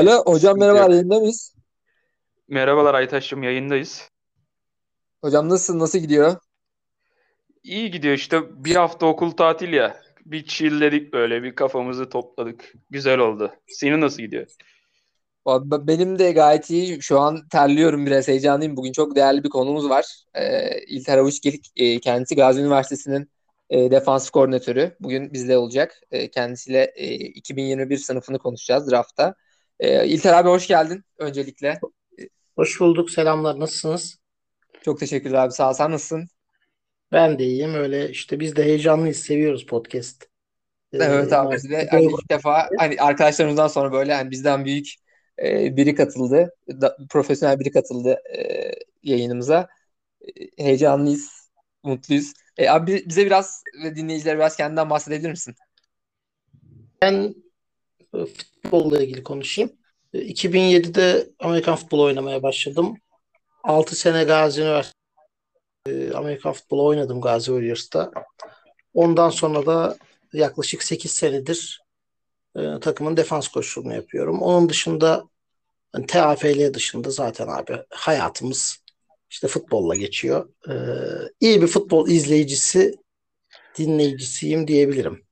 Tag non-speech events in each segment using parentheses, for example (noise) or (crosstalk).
Alo hocam merhaba yayında mıyız? Merhabalar Aytaş'cığım yayındayız. Hocam nasıl nasıl gidiyor? İyi gidiyor işte bir hafta okul tatil ya. Bir chillledik böyle bir kafamızı topladık. Güzel oldu. Senin nasıl gidiyor? Abi, Benim de gayet iyi. Şu an terliyorum biraz heyecanlıyım. Bugün çok değerli bir konumuz var. Ee, İlter Avuşgil e, kendisi Gazi Üniversitesi'nin e, defans koordinatörü. Bugün bizde olacak. E, kendisiyle e, 2021 sınıfını konuşacağız draftta. E, İlter abi hoş geldin öncelikle. Hoş bulduk. Selamlar. Nasılsınız? Çok teşekkürler abi. Sağ ol. Sen nasılsın? Ben de iyiyim. Öyle işte biz de heyecanlıyız. Seviyoruz podcast. Ee, Evet abi biz de hani ilk defa hani arkadaşlarımızdan sonra böyle hani bizden büyük e, biri katıldı. Da- profesyonel biri katıldı e, yayınımıza. E, heyecanlıyız, mutluyuz. E, abi bize biraz ve dinleyicilere biraz kendinden bahsedebilir misin? ben futbolla ilgili konuşayım. E, 2007'de Amerikan futbolu oynamaya başladım. 6 sene Gazi Üniversitesi e, Amerikan futbolu oynadım Gazi Warriors'ta. Ondan sonra da yaklaşık 8 senedir e, takımın defans koçluğunu yapıyorum. Onun dışında hani TAFL dışında zaten abi hayatımız işte futbolla geçiyor. E, iyi bir futbol izleyicisi, dinleyicisiyim diyebilirim.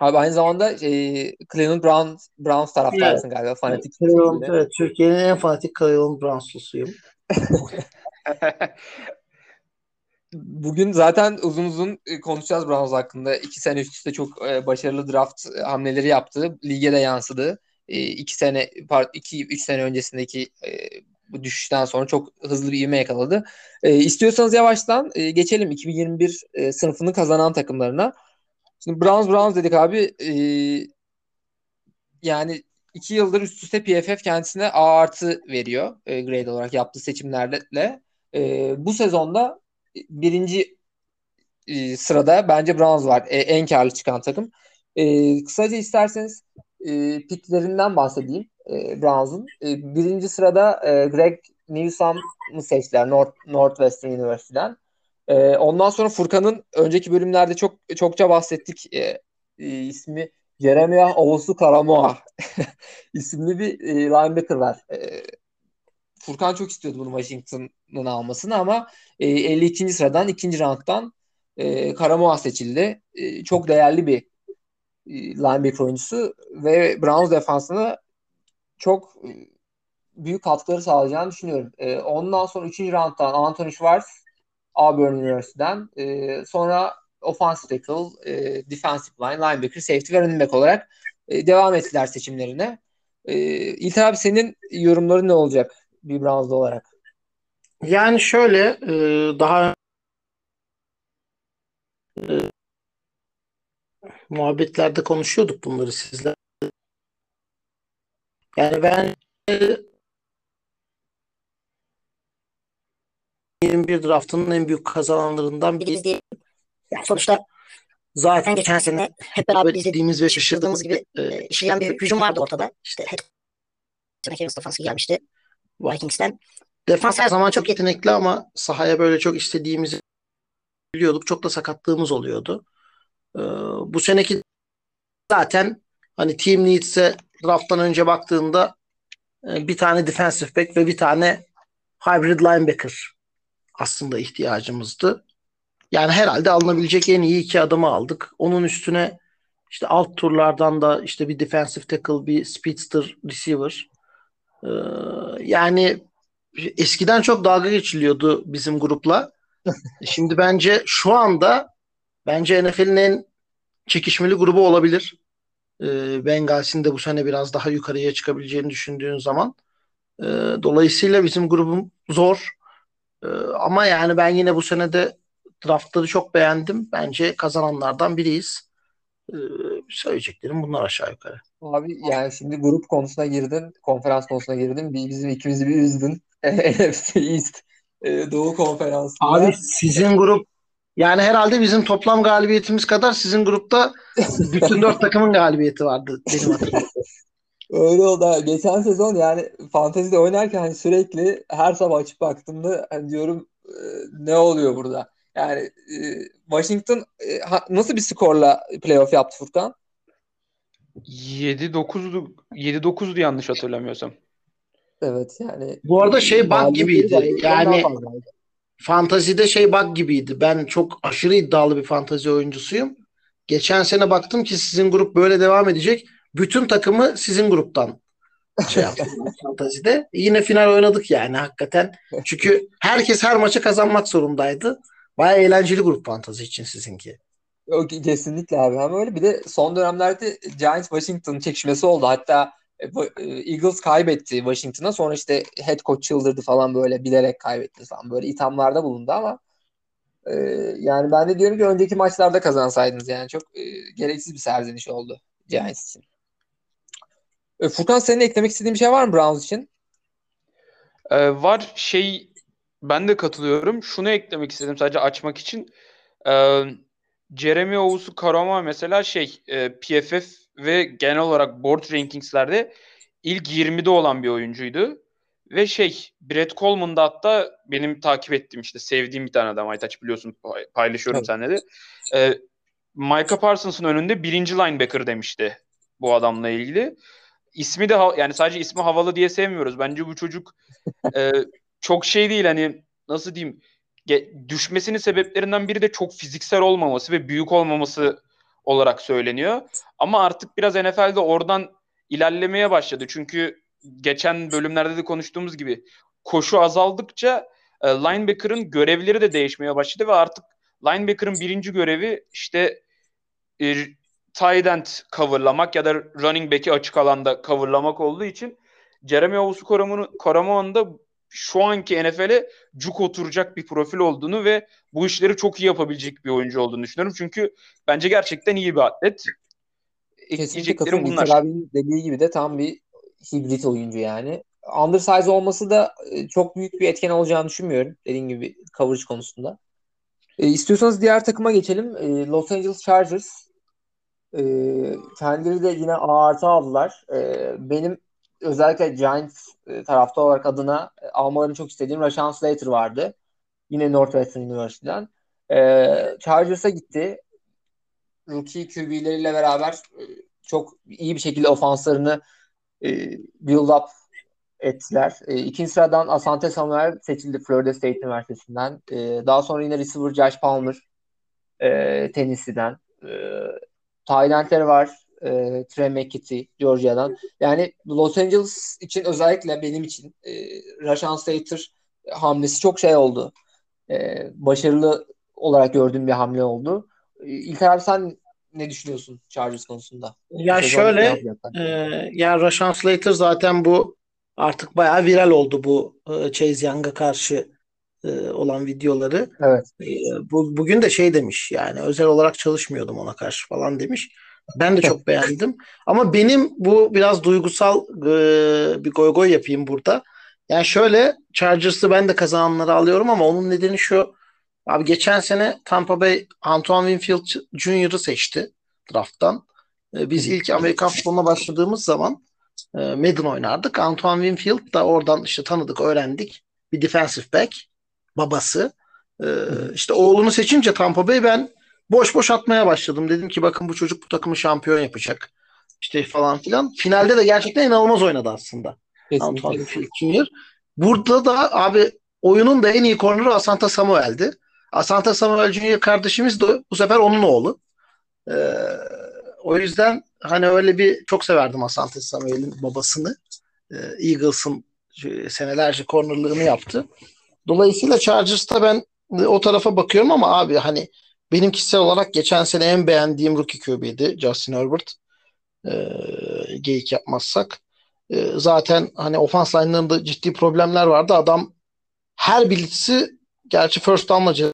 Abi aynı zamanda e, Cleveland Browns, Browns taraftarısın galiba fanatik Cleveland, evet, Türkiye'nin en fanatik Cleveland Browns'lusuyum. (laughs) Bugün zaten uzun uzun e, konuşacağız Browns hakkında. İki sene üst üste çok e, başarılı draft e, hamleleri yaptı. Lige de yansıdı. İki sene, iki, üç sene öncesindeki bu düşüşten sonra çok hızlı bir ivme yakaladı. İstiyorsanız yavaştan geçelim 2021 e, sınıfını kazanan takımlarına. Şimdi Browns Browns dedik abi. E, yani iki yıldır üst üste PFF kendisine A artı veriyor e, grade olarak yaptığı seçimlerle. E, bu sezonda birinci e, sırada bence Browns var. E, en karlı çıkan takım. E, kısaca isterseniz e, picklerinden bahsedeyim e, Browns'un. E, birinci sırada e, Greg Newsome'ı seçtiler North, Northwestern University'den. E, ondan sonra Furkan'ın önceki bölümlerde çok çokça bahsettik e, e, ismi Jeremiah Owusu Karamoa (laughs) isimli bir e, linebacker var. E, Furkan çok istiyordu bunu Washington'ın almasını ama e, 52. sıradan 2. rounddan e, Karamoa seçildi. E, çok değerli bir e, linebacker oyuncusu ve Browns defansına çok e, büyük katkıları sağlayacağını düşünüyorum. E, ondan sonra 3. rounddan Anthony Schwartz Auburn University'den e, sonra offensive tackle, e, defensive line, linebacker, safety ve running back olarak e, devam ettiler seçimlerine. E, İlter abi senin yorumların ne olacak bir Browns'da olarak? Yani şöyle e, daha e, muhabbetlerde konuşuyorduk bunları sizle. Yani ben 21 draftının en büyük kazananlarından biriyiz diye. Yani sonuçta zaten geçen sene hep beraber izlediğimiz ve şaşırdığımız gibi e, işleyen bir hücum vardı ortada. İşte hep Kevin Stefanski gelmişti Vikings'ten. Defans her zaman çok yetenekli ama sahaya böyle çok istediğimizi biliyorduk. Çok da sakatlığımız oluyordu. Ee, bu seneki zaten hani team needs'e drafttan önce baktığında e, bir tane defensive back ve bir tane hybrid linebacker aslında ihtiyacımızdı. Yani herhalde alınabilecek en iyi iki adamı aldık. Onun üstüne işte alt turlardan da işte bir defensive tackle, bir speedster receiver. Ee, yani eskiden çok dalga geçiliyordu bizim grupla. (laughs) Şimdi bence şu anda bence NFL'in en çekişmeli grubu olabilir. Ee, Bengals'in de bu sene biraz daha yukarıya çıkabileceğini düşündüğün zaman. Ee, dolayısıyla bizim grubum zor. Ee, ama yani ben yine bu sene de draftları çok beğendim. Bence kazananlardan biriyiz. Ee, söyleyeceklerim bunlar aşağı yukarı. Abi yani şimdi grup konusuna girdin, konferans konusuna girdin. Bir, bizim ikimizi bir üzdün. (laughs) NFC East e, Doğu Konferansı'nda. Abi sizin grup yani herhalde bizim toplam galibiyetimiz kadar sizin grupta bütün dört takımın galibiyeti vardı benim hatırladığım. (laughs) Öyle oldu. Geçen sezon yani fantezide oynarken hani sürekli her sabah açıp baktığımda hani diyorum e, ne oluyor burada? Yani e, Washington e, ha- nasıl bir skorla playoff yaptı Furkan? 7-9'du 7-9'du yanlış hatırlamıyorsam. Evet yani. Bu arada şey bug Mağlubiyeti gibiydi. Yani fantazide şey bug gibiydi. Ben çok aşırı iddialı bir fantazi oyuncusuyum. Geçen sene baktım ki sizin grup böyle devam edecek. Bütün takımı sizin gruptan şey yaptım (laughs) fantazide. Yine final oynadık yani hakikaten. Çünkü herkes her maçı kazanmak zorundaydı. Baya eğlenceli grup fantazi için sizinki. Yok, kesinlikle abi. Hem öyle bir de son dönemlerde Giants Washington çekişmesi oldu. Hatta e, e, Eagles kaybetti Washington'a. Sonra işte head coach çıldırdı falan böyle bilerek kaybetti falan. Böyle ithamlarda bulundu ama e, yani ben de diyorum ki önceki maçlarda kazansaydınız yani çok gereksiz bir serzeniş oldu Giants için. E, Furkan senin eklemek istediğin bir şey var mı Browns için? Ee, var şey ben de katılıyorum. Şunu eklemek istedim sadece açmak için. Ee, Jeremy Owusu Karama mesela şey e, PFF ve genel olarak board rankingslerde ilk 20'de olan bir oyuncuydu. Ve şey Brett Coleman da hatta benim takip ettiğim işte sevdiğim bir tane adam Aytaç biliyorsun pay- paylaşıyorum Evet. seninle de. Ee, Micah Parsons'ın önünde birinci linebacker demişti bu adamla ilgili. İsmi de yani sadece ismi havalı diye sevmiyoruz. Bence bu çocuk (laughs) e, çok şey değil hani nasıl diyeyim düşmesinin sebeplerinden biri de çok fiziksel olmaması ve büyük olmaması olarak söyleniyor. Ama artık biraz NFL'de oradan ilerlemeye başladı. Çünkü geçen bölümlerde de konuştuğumuz gibi koşu azaldıkça e, linebacker'ın görevleri de değişmeye başladı ve artık linebacker'ın birinci görevi işte e, tight end coverlamak ya da running back'i açık alanda coverlamak olduğu için Jeremy Owusu-Koramoa'nın da şu anki NFL'e cuk oturacak bir profil olduğunu ve bu işleri çok iyi yapabilecek bir oyuncu olduğunu düşünüyorum. Çünkü bence gerçekten iyi bir atlet. Kesinlikle bunlar. Abinin dediği gibi de tam bir hibrit oyuncu yani. Undersize olması da e, çok büyük bir etken olacağını düşünmüyorum. Dediğim gibi coverage konusunda. E, istiyorsanız diğer takıma geçelim. E, Los Angeles Chargers. E, kendileri de yine artı aldılar. E, benim özellikle Giants e, tarafta olarak adına e, almalarını çok istediğim Rashawn Slater vardı. Yine Northwestern University'den. E, Chargers'a gitti. Rookie QB'leriyle beraber e, çok iyi bir şekilde ofanslarını e, build up ettiler. E, ikinci sıradan Asante Samuel seçildi Florida State Üniversitesi'nden. E, daha sonra yine receiver Josh Palmer e, Tennessee'den. E, tight end'leri var. E, Trey McKitty Georgia'dan. Yani Los Angeles için özellikle benim için e, Rashawn Slater hamlesi çok şey oldu. E, başarılı olarak gördüğüm bir hamle oldu. E, İlker abi sen ne düşünüyorsun Chargers konusunda? Ya Sezon şöyle e, ya Rashawn Slater zaten bu artık bayağı viral oldu bu e, Chase Young'a karşı e, olan videoları. Evet. E, bu, bugün de şey demiş yani özel olarak çalışmıyordum ona karşı falan demiş. Ben de çok (laughs) beğendim. Ama benim bu biraz duygusal e, bir goy goy yapayım burada. Yani şöyle Chargers'ı ben de kazananları alıyorum ama onun nedeni şu. Abi geçen sene Tampa Bay Antoine Winfield Jr.'ı seçti drafttan. E, biz ilk Amerikan futboluna başladığımız zaman e, Madden oynardık. Antoine Winfield da oradan işte tanıdık, öğrendik. Bir defensive back babası. E, işte oğlunu seçince Tampa Bay ben boş boş atmaya başladım. Dedim ki bakın bu çocuk bu takımı şampiyon yapacak. İşte falan filan. Finalde de gerçekten inanılmaz oynadı aslında. Antoine Jr. Burada da abi oyunun da en iyi corner'ı Asante Samuel'di. Asante Samuel Jr. kardeşimiz de bu sefer onun oğlu. Ee, o yüzden hani öyle bir çok severdim Asante Samuel'in babasını. Ee, Eagles'ın e, senelerce cornerlığını yaptı. Dolayısıyla Chargers'ta ben e, o tarafa bakıyorum ama abi hani benim kişisel olarak geçen sene en beğendiğim rookie QB'ydi Justin Herbert. Ee, geyik yapmazsak. Ee, zaten hani ofans line'larında ciddi problemler vardı. Adam her blitz'i gerçi first down'la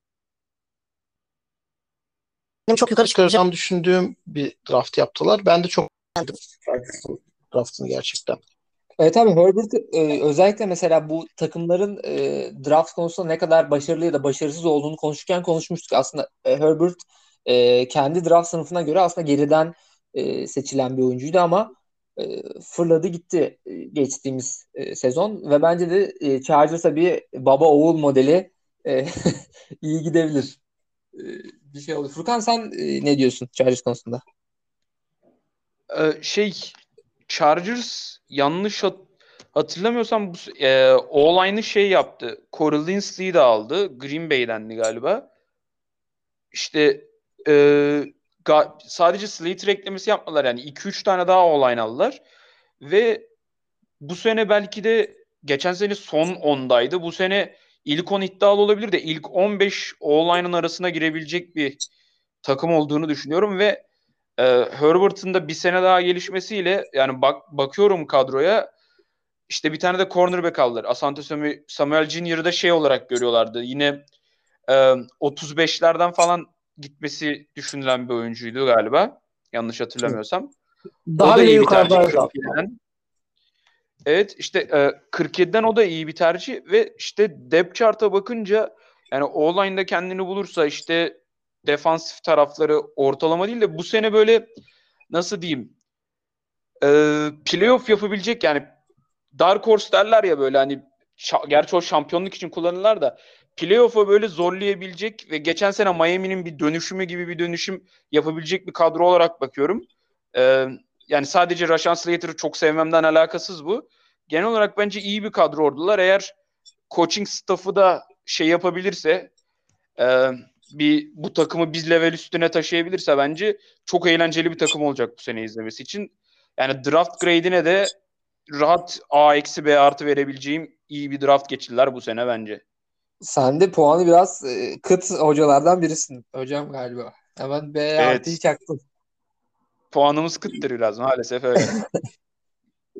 benim çok yukarı çıkaracağım düşündüğüm bir draft yaptılar. Ben de çok beğendim draftını gerçekten. Evet abi Herbert e, özellikle mesela bu takımların e, draft konusunda ne kadar başarılı ya da başarısız olduğunu konuşurken konuşmuştuk. Aslında e, Herbert e, kendi draft sınıfına göre aslında geriden e, seçilen bir oyuncuydu ama e, fırladı gitti e, geçtiğimiz e, sezon ve bence de e, Chargers'a bir baba oğul modeli e, (laughs) iyi gidebilir. E, bir şey oldu. Furkan sen e, ne diyorsun Chargers konusunda? Ee, şey Chargers yanlış hat- hatırlamıyorsam bu e, O-line'ı şey yaptı. Corey Linsley'i de aldı. Green Bay'dendi galiba. İşte e, ga- sadece Slater eklemesi yapmadılar yani 2-3 tane daha O-line aldılar. Ve bu sene belki de geçen sene son 10'daydı. Bu sene ilk 10 iddialı olabilir de ilk 15 O-line'ın arasına girebilecek bir takım olduğunu düşünüyorum ve e, Herbert'ın da bir sene daha gelişmesiyle yani bak bakıyorum kadroya işte bir tane de cornerback aldılar. Asante Samuel, Junior'ı da şey olarak görüyorlardı. Yine e, 35'lerden falan gitmesi düşünülen bir oyuncuydu galiba. Yanlış hatırlamıyorsam. Daha o da iyi bir tercih yukarıdaydı. 47'den. Evet işte e, 47'den o da iyi bir tercih ve işte depth chart'a bakınca yani O-line'da kendini bulursa işte defansif tarafları ortalama değil de bu sene böyle nasıl diyeyim e, playoff yapabilecek yani Dark Horse derler ya böyle hani gerçi o şampiyonluk için kullanırlar da playoff'a böyle zorlayabilecek ve geçen sene Miami'nin bir dönüşümü gibi bir dönüşüm yapabilecek bir kadro olarak bakıyorum. E, yani sadece Rashan Slater'ı çok sevmemden alakasız bu. Genel olarak bence iyi bir kadro ordular. Eğer coaching staff'ı da şey yapabilirse e, bir bu takımı biz level üstüne taşıyabilirse bence çok eğlenceli bir takım olacak bu sene izlemesi için. Yani draft grade'ine de rahat A eksi B artı verebileceğim iyi bir draft geçirdiler bu sene bence. Sen de puanı biraz e, kıt hocalardan birisin hocam galiba. Hemen B Evet. artıyı çaktın. Puanımız kıttır biraz maalesef öyle. (laughs)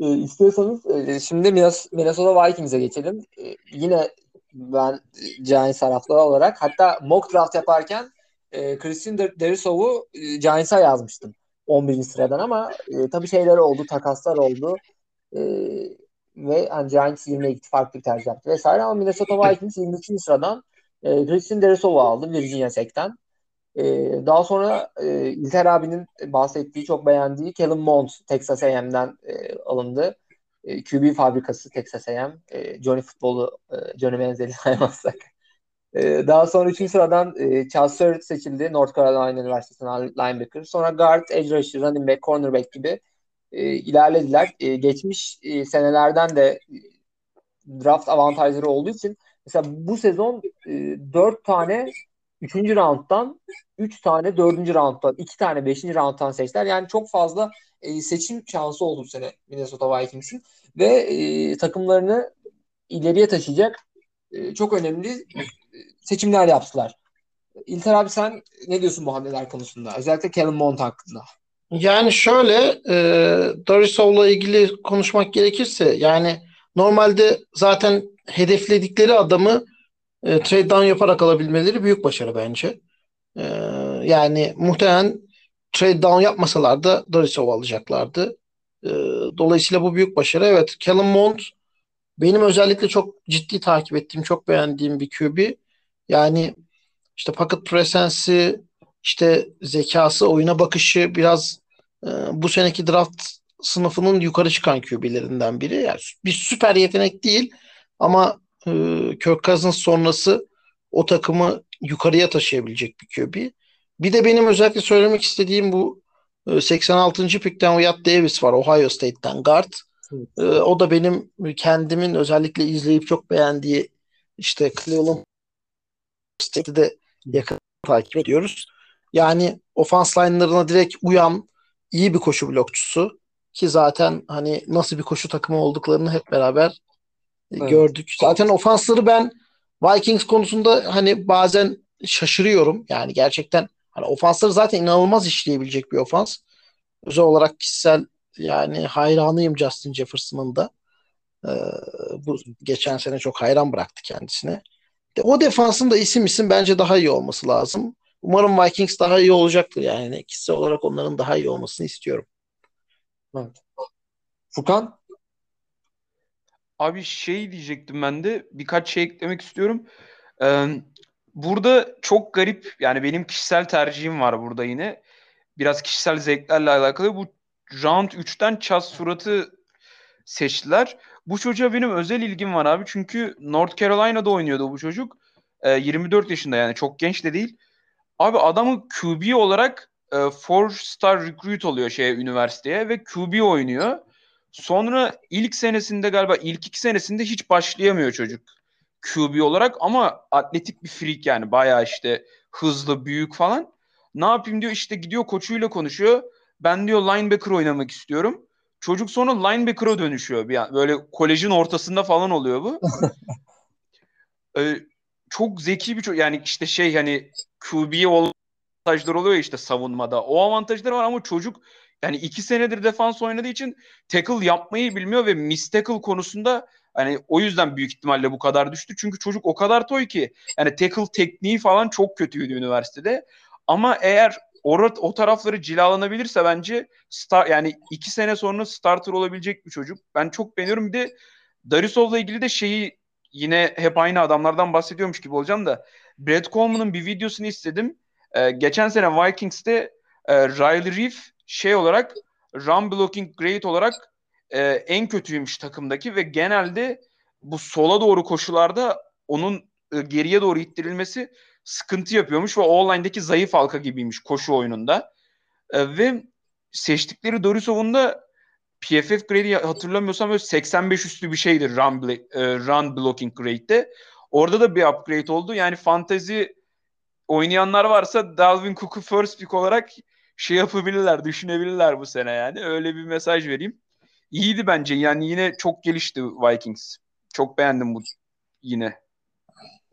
E, istiyorsanız e, şimdi Minnes- Minnesota Vikings'e geçelim. E, yine ben Giants taraftarı olarak hatta mock draft yaparken e, Christian Der- Derisov'u e, Giants'a yazmıştım 11. sıradan ama e, tabii şeyler oldu, takaslar oldu. E, ve hani Giants 20'ye gitti farklı bir tercih yaptı vesaire ama Minnesota (laughs) Vikings 22. sıradan e, Christian Derisov'u aldı Virginia Tech'ten. E, daha sonra e, İlter abinin bahsettiği, çok beğendiği Kellen Mond Texas A&M'den e, alındı. E, QB fabrikası Texas A&M. E, Johnny futbolu e, Johnny Manziel'i (laughs) saymazsak. E, daha sonra 3. sıradan e, Charles Surratt seçildi. North Carolina Üniversitesi'nden linebacker. Sonra guard, edge rusher, running back, cornerback gibi e, ilerlediler. E, geçmiş e, senelerden de e, draft avantajları olduğu için mesela bu sezon e, 4 tane 3. rounddan 3 tane 4. rounddan 2 tane 5. rounddan seçtiler. Yani çok fazla e, seçim şansı oldu bu sene Minnesota Vikings'in ve e, takımlarını ileriye taşıyacak e, çok önemli e, seçimler yaptılar. İlter abi sen ne diyorsun bu hamleler konusunda? Özellikle Kellen Mond hakkında. Yani şöyle e, Dorisov'la ilgili konuşmak gerekirse yani normalde zaten hedefledikleri adamı e, trade down yaparak alabilmeleri büyük başarı bence. E, yani muhtemelen trade down yapmasalar da Dorisov alacaklardı. E, dolayısıyla bu büyük başarı. Evet, Kellen Mond benim özellikle çok ciddi takip ettiğim, çok beğendiğim bir QB. Yani işte pocket presence'i, işte zekası, oyuna bakışı biraz e, bu seneki draft sınıfının yukarı çıkan QB'lerinden biri. Yani bir süper yetenek değil ama e, Kirk Cousins sonrası o takımı yukarıya taşıyabilecek bir QB. Bir de benim özellikle söylemek istediğim bu e, 86. pickten Wyatt Davis var Ohio State'ten guard. Evet. E, o da benim kendimin özellikle izleyip çok beğendiği işte Cleveland State'i de yakın takip ediyoruz. Yani ofans line'larına direkt uyan iyi bir koşu blokçusu ki zaten hani nasıl bir koşu takımı olduklarını hep beraber e, Evet. gördük. Zaten ofansları ben Vikings konusunda hani bazen şaşırıyorum. Yani gerçekten hani ofansları zaten inanılmaz işleyebilecek bir ofans. Özel olarak kişisel yani hayranıyım Justin Jefferson'ın da. Ee, bu geçen sene çok hayran bıraktı kendisine. De, o defansın da isim isim bence daha iyi olması lazım. Umarım Vikings daha iyi olacaktır yani. Kişisel olarak onların daha iyi olmasını istiyorum. Furkan? Abi şey diyecektim ben de birkaç şey eklemek istiyorum. Ee, burada çok garip yani benim kişisel tercihim var burada yine. Biraz kişisel zevklerle alakalı. Bu round 3'ten Chaz Surat'ı seçtiler. Bu çocuğa benim özel ilgim var abi. Çünkü North Carolina'da oynuyordu bu çocuk. Ee, 24 yaşında yani çok genç de değil. Abi adamı QB olarak e, four star recruit oluyor şeye üniversiteye ve QB oynuyor. Sonra ilk senesinde galiba ilk iki senesinde hiç başlayamıyor çocuk QB olarak ama atletik bir freak yani bayağı işte hızlı büyük falan. Ne yapayım diyor işte gidiyor koçuyla konuşuyor. Ben diyor linebacker oynamak istiyorum. Çocuk sonra linebacker'a dönüşüyor. Bir böyle kolejin ortasında falan oluyor bu. (laughs) ee, çok zeki bir çocuk. Yani işte şey hani QB avantajlar oluyor ya işte savunmada. O avantajları var ama çocuk yani iki senedir defans oynadığı için tackle yapmayı bilmiyor ve miss tackle konusunda hani o yüzden büyük ihtimalle bu kadar düştü. Çünkü çocuk o kadar toy ki yani tackle tekniği falan çok kötüydü üniversitede. Ama eğer o, o tarafları cilalanabilirse bence star yani iki sene sonra starter olabilecek bir çocuk. Ben çok beğeniyorum. Bir de Darisov'la ilgili de şeyi yine hep aynı adamlardan bahsediyormuş gibi olacağım da Brad Coleman'ın bir videosunu istedim. Ee, geçen sene Vikings'te e, Riley Reef şey olarak run blocking great olarak e, en kötüymüş takımdaki ve genelde bu sola doğru koşularda onun e, geriye doğru ittirilmesi sıkıntı yapıyormuş ve o zayıf halka gibiymiş koşu oyununda. E, ve seçtikleri Dorisov'un da PFF grade'i hatırlamıyorsam böyle 85 üstü bir şeydir run, e, run blocking grade'de. Orada da bir upgrade oldu. Yani fantasy oynayanlar varsa Dalvin Cook'u first pick olarak şey yapabilirler, düşünebilirler bu sene yani. Öyle bir mesaj vereyim. İyiydi bence. Yani yine çok gelişti Vikings. Çok beğendim bu yine.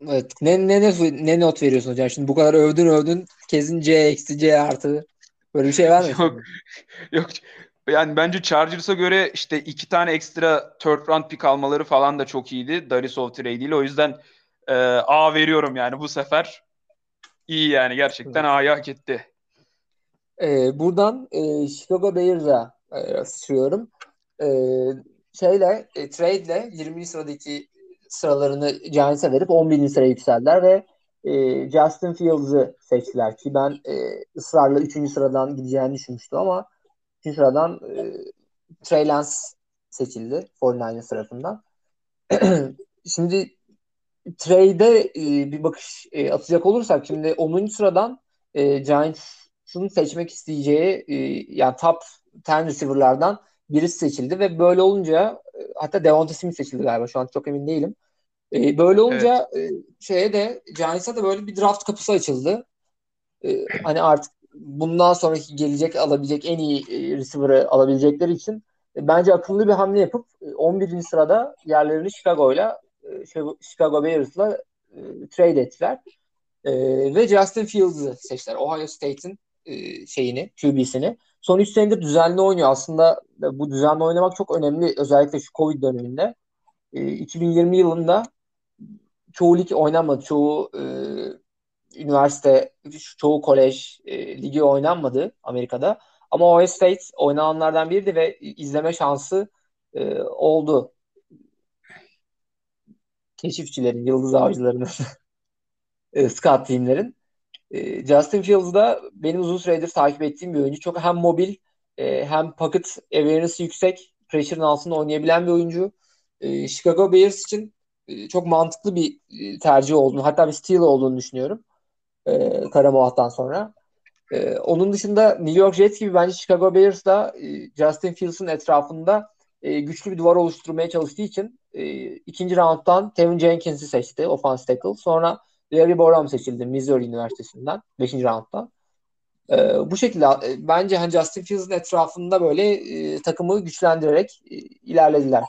Evet. Ne, ne, ne, ne not veriyorsun hocam? Şimdi bu kadar övdün övdün. Kesin C eksi C artı. Böyle bir şey var mı? (laughs) Yok. Yok. Yani bence Chargers'a göre işte iki tane ekstra third round pick almaları falan da çok iyiydi. Darisov trade ile. O yüzden e, A veriyorum yani bu sefer. iyi yani. Gerçekten. A'yı hak etti. E, buradan e, Chicago Bears'a e, sıçrıyorum. E, şeyle, e, trade'le 20. sıradaki sıralarını Giants'e verip 11. sıraya yükseldiler ve e, Justin Fields'ı seçtiler ki ben e, ısrarla 3. sıradan gideceğini düşünmüştüm ama 3. sıradan e, Trey Lance seçildi 49ers tarafından. (clears throat) Şimdi Trey'de e, bir bakış e, atacak olursak şimdi 10. sıradan e, Giants'ın seçmek isteyeceği e, yani top 10 receiver'lardan birisi seçildi ve böyle olunca e, hatta Devonta Smith seçildi galiba şu an çok emin değilim. E, böyle olunca evet. e, şeye de Giants'a da böyle bir draft kapısı açıldı. E, hani artık bundan sonraki gelecek alabilecek en iyi e, receiver'ı alabilecekleri için e, bence akıllı bir hamle yapıp e, 11. sırada yerlerini Chicago'yla e, şey, Chicago Bears'la e, trade ettiler. E, ve Justin Fields'ı seçtiler. Ohio State'in e, şeyini, QB'sini. Son 3 senedir düzenli oynuyor. Aslında bu düzenli oynamak çok önemli. Özellikle şu Covid döneminde. E, 2020 yılında çoğu lig oynanmadı. Çoğu e, üniversite, çoğu kolej e, ligi oynanmadı Amerika'da. Ama Ohio State oynananlardan biriydi ve izleme şansı e, oldu. Keşifçilerin, yıldız avcılarının, (laughs) e, scout teamlerin. E, Justin Fields da benim uzun süredir takip ettiğim bir oyuncu. Çok hem mobil e, hem pocket awareness'ı yüksek, pressure'ın altında oynayabilen bir oyuncu. E, Chicago Bears için e, çok mantıklı bir e, tercih olduğunu, hatta bir steal olduğunu düşünüyorum. Karamoğat'tan sonra. Onun dışında New York Jets gibi bence Chicago Bears da Justin Fields'ın etrafında güçlü bir duvar oluşturmaya çalıştığı için ikinci rounddan Tevin Jenkins'i seçti offense tackle. Sonra Larry Borom seçildi Missouri Üniversitesi'nden 5. rounddan. E, bu şekilde e, bence hani Justin Fields'ın etrafında böyle e, takımı güçlendirerek e, ilerlediler.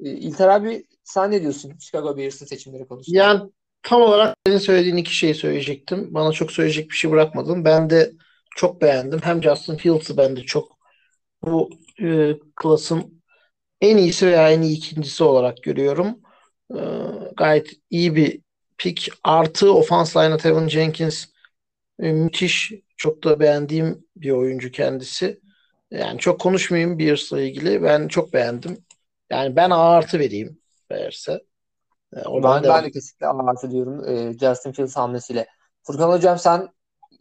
E, İlter abi sen ne diyorsun Chicago Bears'ın seçimleri konusunda? Yani tam olarak senin söylediğin iki şeyi söyleyecektim. Bana çok söyleyecek bir şey bırakmadın. Ben de çok beğendim. Hem Justin Fields'ı ben de çok bu e, klasın en iyisi veya en iyi ikincisi olarak görüyorum. E, gayet iyi bir pick. Artı offense line'a Tevin Jenkins e, müthiş. Çok da beğendiğim bir oyuncu kendisi. Yani çok konuşmayayım Bears'la ilgili. Ben çok beğendim. Yani ben A artı vereyim Bears'e. E, ben, ben de kesinlikle A artı diyorum e, Justin Fields hamlesiyle. Furkan Hocam sen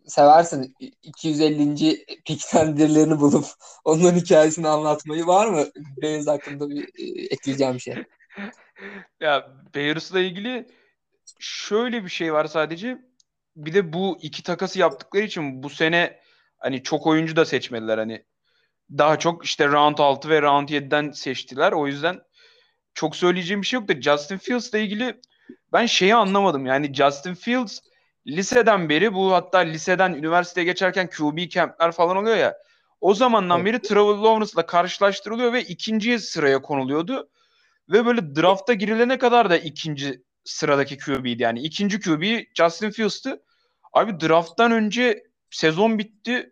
seversin 250. pikten birilerini bulup (laughs) onların hikayesini anlatmayı var mı? Bears hakkında bir e, ekleyeceğim bir şey. (laughs) ya Bears'la ilgili şöyle bir şey var sadece. Bir de bu iki takası yaptıkları için bu sene Hani çok oyuncu da seçmediler hani. Daha çok işte round 6 ve round 7'den seçtiler. O yüzden çok söyleyeceğim bir şey yok da Justin Fields'la ilgili ben şeyi anlamadım. Yani Justin Fields liseden beri bu hatta liseden üniversiteye geçerken QB camp'ler falan oluyor ya. O zamandan evet. beri Trevor Lawrence'la karşılaştırılıyor ve ikinci sıraya konuluyordu. Ve böyle drafta girilene kadar da ikinci sıradaki QB'ydi. Yani ikinci QB Justin Fields'tı. Abi drafttan önce sezon bitti.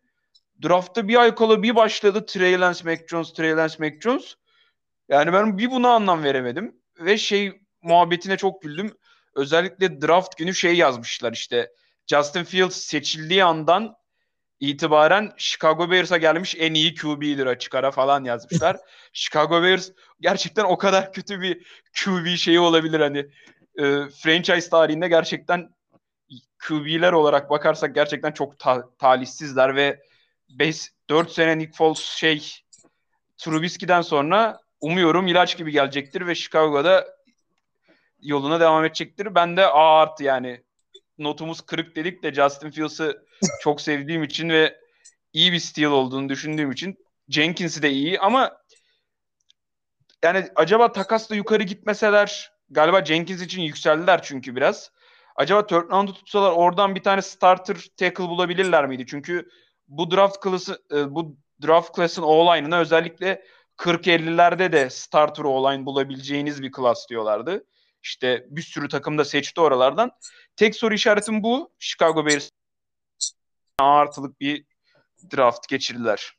Draftta bir ay kala bir başladı Trey Lance, Mac Jones, Trey Lance, Mac Jones. Yani ben bir buna anlam veremedim. Ve şey muhabbetine çok güldüm. Özellikle draft günü şey yazmışlar işte. Justin Fields seçildiği andan itibaren Chicago Bears'a gelmiş en iyi QB'dir açık ara falan yazmışlar. (laughs) Chicago Bears gerçekten o kadar kötü bir QB şeyi olabilir hani e, franchise tarihinde gerçekten QB'ler olarak bakarsak gerçekten çok ta- talihsizler ve 5 4 sene Nick Foles şey Trubisky'den sonra umuyorum ilaç gibi gelecektir ve Chicago'da yoluna devam edecektir. Ben de A artı yani notumuz kırık dedik de Justin Fields'ı (laughs) çok sevdiğim için ve iyi bir steal olduğunu düşündüğüm için Jenkins'i de iyi ama yani acaba takasla yukarı gitmeseler galiba Jenkins için yükseldiler çünkü biraz. Acaba third round'u tutsalar oradan bir tane starter tackle bulabilirler miydi? Çünkü bu draft klası e, bu draft class'ın O-line'ına özellikle 40-50'lerde de starter O-line bulabileceğiniz bir klas diyorlardı. İşte bir sürü takım da seçti oralardan. Tek soru işaretim bu. Chicago Bears artılık bir draft geçirdiler.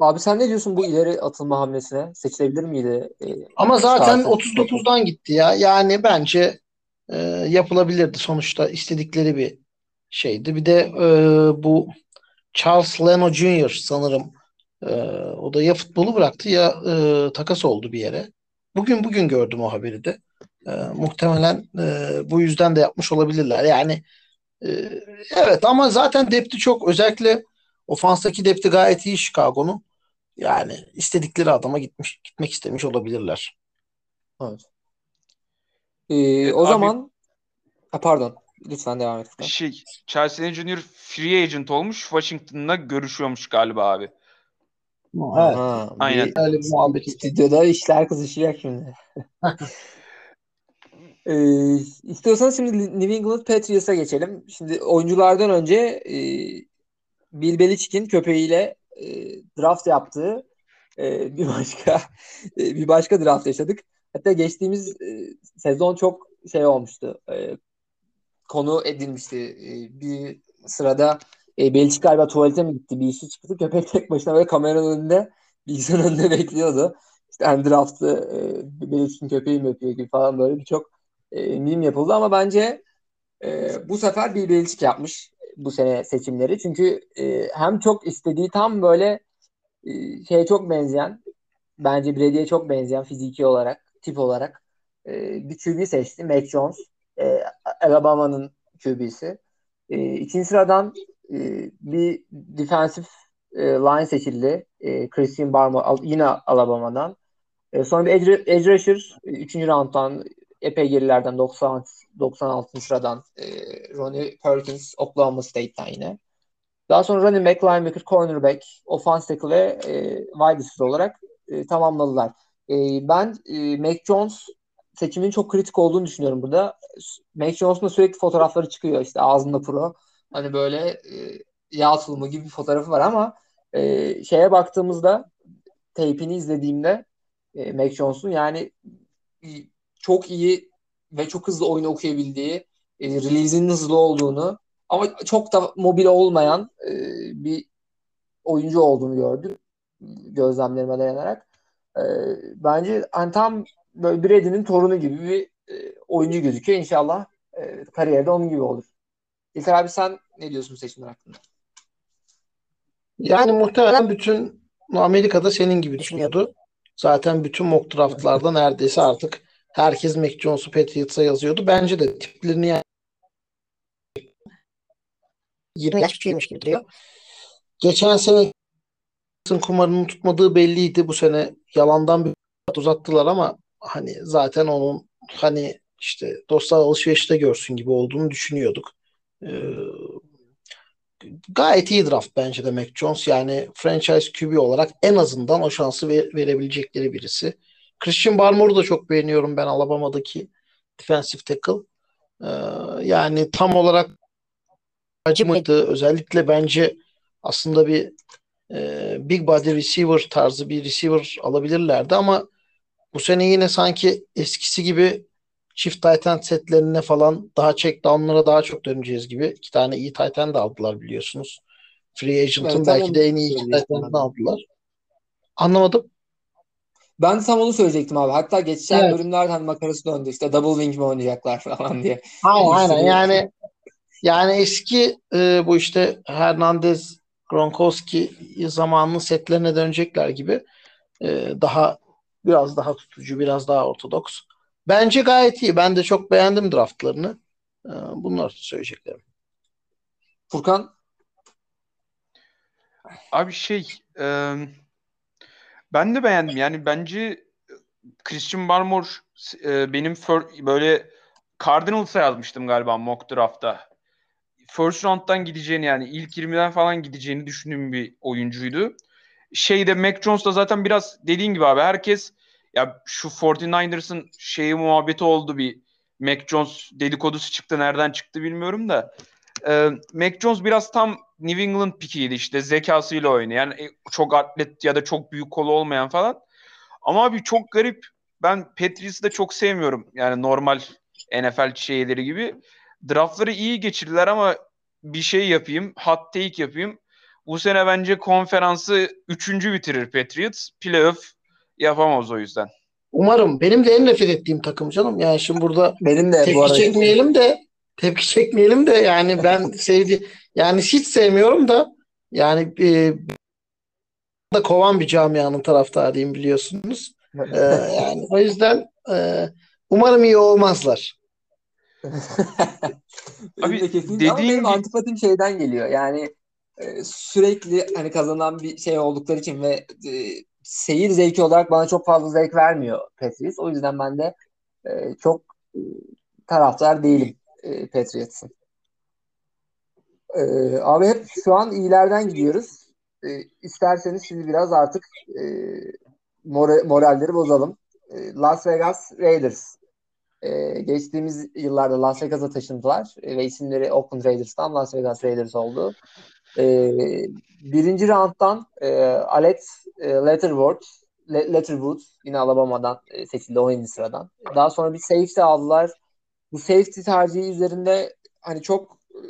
Abi sen ne diyorsun bu ileri atılma hamlesine? Seçilebilir miydi? Ee, Ama zaten 39'dan gitti ya. Yani bence e, yapılabilirdi sonuçta istedikleri bir şeydi. Bir de e, bu Charles Leno Jr. sanırım e, o da ya futbolu bıraktı ya e, takas oldu bir yere. Bugün bugün gördüm o haberi de. E, muhtemelen e, bu yüzden de yapmış olabilirler. Yani e, evet ama zaten depti çok özellikle ofanstaki depti gayet iyi Chicago'nun. Yani istedikleri adama gitmiş gitmek istemiş olabilirler. Evet. Ee, o Abi, zaman ha, pardon lütfen devam et. Şey, Chelsea Junior free agent olmuş. Washington'la görüşüyormuş galiba abi. Evet. Aha, Aynen. Öyle bir muhabbet. Stüdyoda işler kızışacak şimdi. (laughs) ee, istiyorsanız şimdi New England Patriots'a geçelim. Şimdi oyunculardan önce e, Bill Belichick'in köpeğiyle e, draft yaptığı e, (laughs) bir başka e, bir başka draft yaşadık. Hatta geçtiğimiz e, sezon çok şey olmuştu. E, konu edilmişti. E, bir sırada e, Belichick galiba tuvalete mi gitti bir işi çıktı. Köpek tek başına böyle kameranın önünde bilgisayarın önünde bekliyordu. İşte en draftı e, Belichick'in köpeği mi yapıyor gibi falan böyle birçok e, meme yapıldı ama bence e, bu sefer bir Belichick yapmış bu sene seçimleri. Çünkü e, hem çok istediği tam böyle e, şeye çok benzeyen bence Brady'ye çok benzeyen fiziki olarak, tip olarak e, bir QB seçti. Mac Jones. E, Alabama'nın QB'si. E, ikinci sıradan e, bir defensive e, line seçildi. E, Christian Barmore yine Alabama'dan. E, sonra bir edge, edge rusher 3. round'dan epey gerilerden 90 96. sıradan e, Ronnie Perkins Oklahoma State'ten yine. Daha sonra running back, linebacker, cornerback, offense tackle ve e, wide receiver olarak e, tamamladılar. E, ben e, Mac Jones seçimin çok kritik olduğunu düşünüyorum burada. Mac Jones'un sürekli fotoğrafları çıkıyor işte ağzında pro. Hani böyle e, yağ tulumu gibi bir fotoğrafı var ama e, şeye baktığımızda teypini izlediğimde e, Mac Jones'un yani çok iyi ve çok hızlı oyunu okuyabildiği, e, release'inin hızlı olduğunu ama çok da mobil olmayan e, bir oyuncu olduğunu gördüm gözlemlerime dayanarak. E, bence hani tam böyle Brady'nin torunu gibi bir e, oyuncu gözüküyor. İnşallah e, kariyerde onun gibi olur. İlker abi sen ne diyorsun seçimler hakkında? Yani muhtemelen bütün Amerika'da senin gibi düşünüyordu. Zaten bütün mock draftlarda neredeyse artık herkes Mac Jones'u Patriots'a yazıyordu. Bence de tiplerini yani 20 yaş küçüğümüş gibi duruyor. Geçen sene kumarının tutmadığı belliydi. Bu sene yalandan bir uzattılar ama hani zaten onun hani işte dostlar alışverişte görsün gibi olduğunu düşünüyorduk. Ee, gayet iyi draft bence de Mac Jones. Yani franchise QB olarak en azından o şansı ver, verebilecekleri birisi. Christian Barmore'u da çok beğeniyorum ben Alabama'daki defensive tackle. Ee, yani tam olarak acı mıydı? Özellikle bence aslında bir e, big body receiver tarzı bir receiver alabilirlerdi ama bu sene yine sanki eskisi gibi çift tight end setlerine falan daha check down'lara daha çok döneceğiz gibi. iki tane iyi tight end aldılar biliyorsunuz. Free agent'ın belki de en iyi iki end'ini aldılar. Anlamadım. Ben tam onu söyleyecektim abi. Hatta geçen Evet. bölümlerde hani makarası döndü işte double wing mi oynayacaklar (laughs) falan diye. Aynen aynen yani yani eski e, bu işte Hernandez Gronkowski zamanının setlerine dönecekler gibi e, daha biraz daha tutucu biraz daha ortodoks. Bence gayet iyi. Ben de çok beğendim draftlarını. E, bunlar söyleyeceklerim. Furkan Abi şey e, ben de beğendim. Yani bence Christian Barmore e, benim fir- böyle Cardinals'a yazmıştım galiba mock draft'ta. First round'dan gideceğini yani ilk 20'den falan gideceğini düşündüğüm bir oyuncuydu. Şeyde Mac Jones da zaten biraz dediğin gibi abi herkes ya şu 49ers'ın şeyi muhabbeti oldu bir Mac Jones dedikodusu çıktı nereden çıktı bilmiyorum da e, Mac Jones biraz tam New England pikiydi işte zekasıyla oynayan e, çok atlet ya da çok büyük kolu olmayan falan. Ama abi çok garip ben Patriots'ı da çok sevmiyorum yani normal NFL şeyleri gibi. Draftları iyi geçirdiler ama bir şey yapayım, hot take yapayım. Bu sene bence konferansı üçüncü bitirir Patriots. Playoff yapamaz o yüzden. Umarım. Benim de en nefret ettiğim takım canım. Yani şimdi burada benim de bu tepki arada çekmeyelim de tepki çekmeyelim de yani ben (laughs) sevdi yani hiç sevmiyorum da yani e, da kovan bir camianın taraftarıyım biliyorsunuz. E, yani o yüzden e, umarım iyi olmazlar. (laughs) Abi de kesinlikle ama dediğin benim gibi- antipatim şeyden geliyor. Yani e, sürekli hani kazanan bir şey oldukları için ve e, seyir zevki olarak bana çok fazla zevk vermiyor Patriots. O yüzden ben de e, çok e, taraftar değilim e, Patriots'ın. E, abi hep şu an iyilerden gidiyoruz. E, isterseniz şimdi biraz artık e, mora- moralleri bozalım. E, Las Vegas Raiders. Ee, geçtiğimiz yıllarda Las Vegas'a taşındılar e, ve isimleri Oakland Raiders'tan Las Vegas Raiders oldu. Ee, birinci round'dan e, Alex e, Letterwood, Le- Letterwood yine Alabama'dan e, seçildi 17. sıradan. Daha sonra bir safety aldılar. Bu safety tercihi üzerinde hani çok e,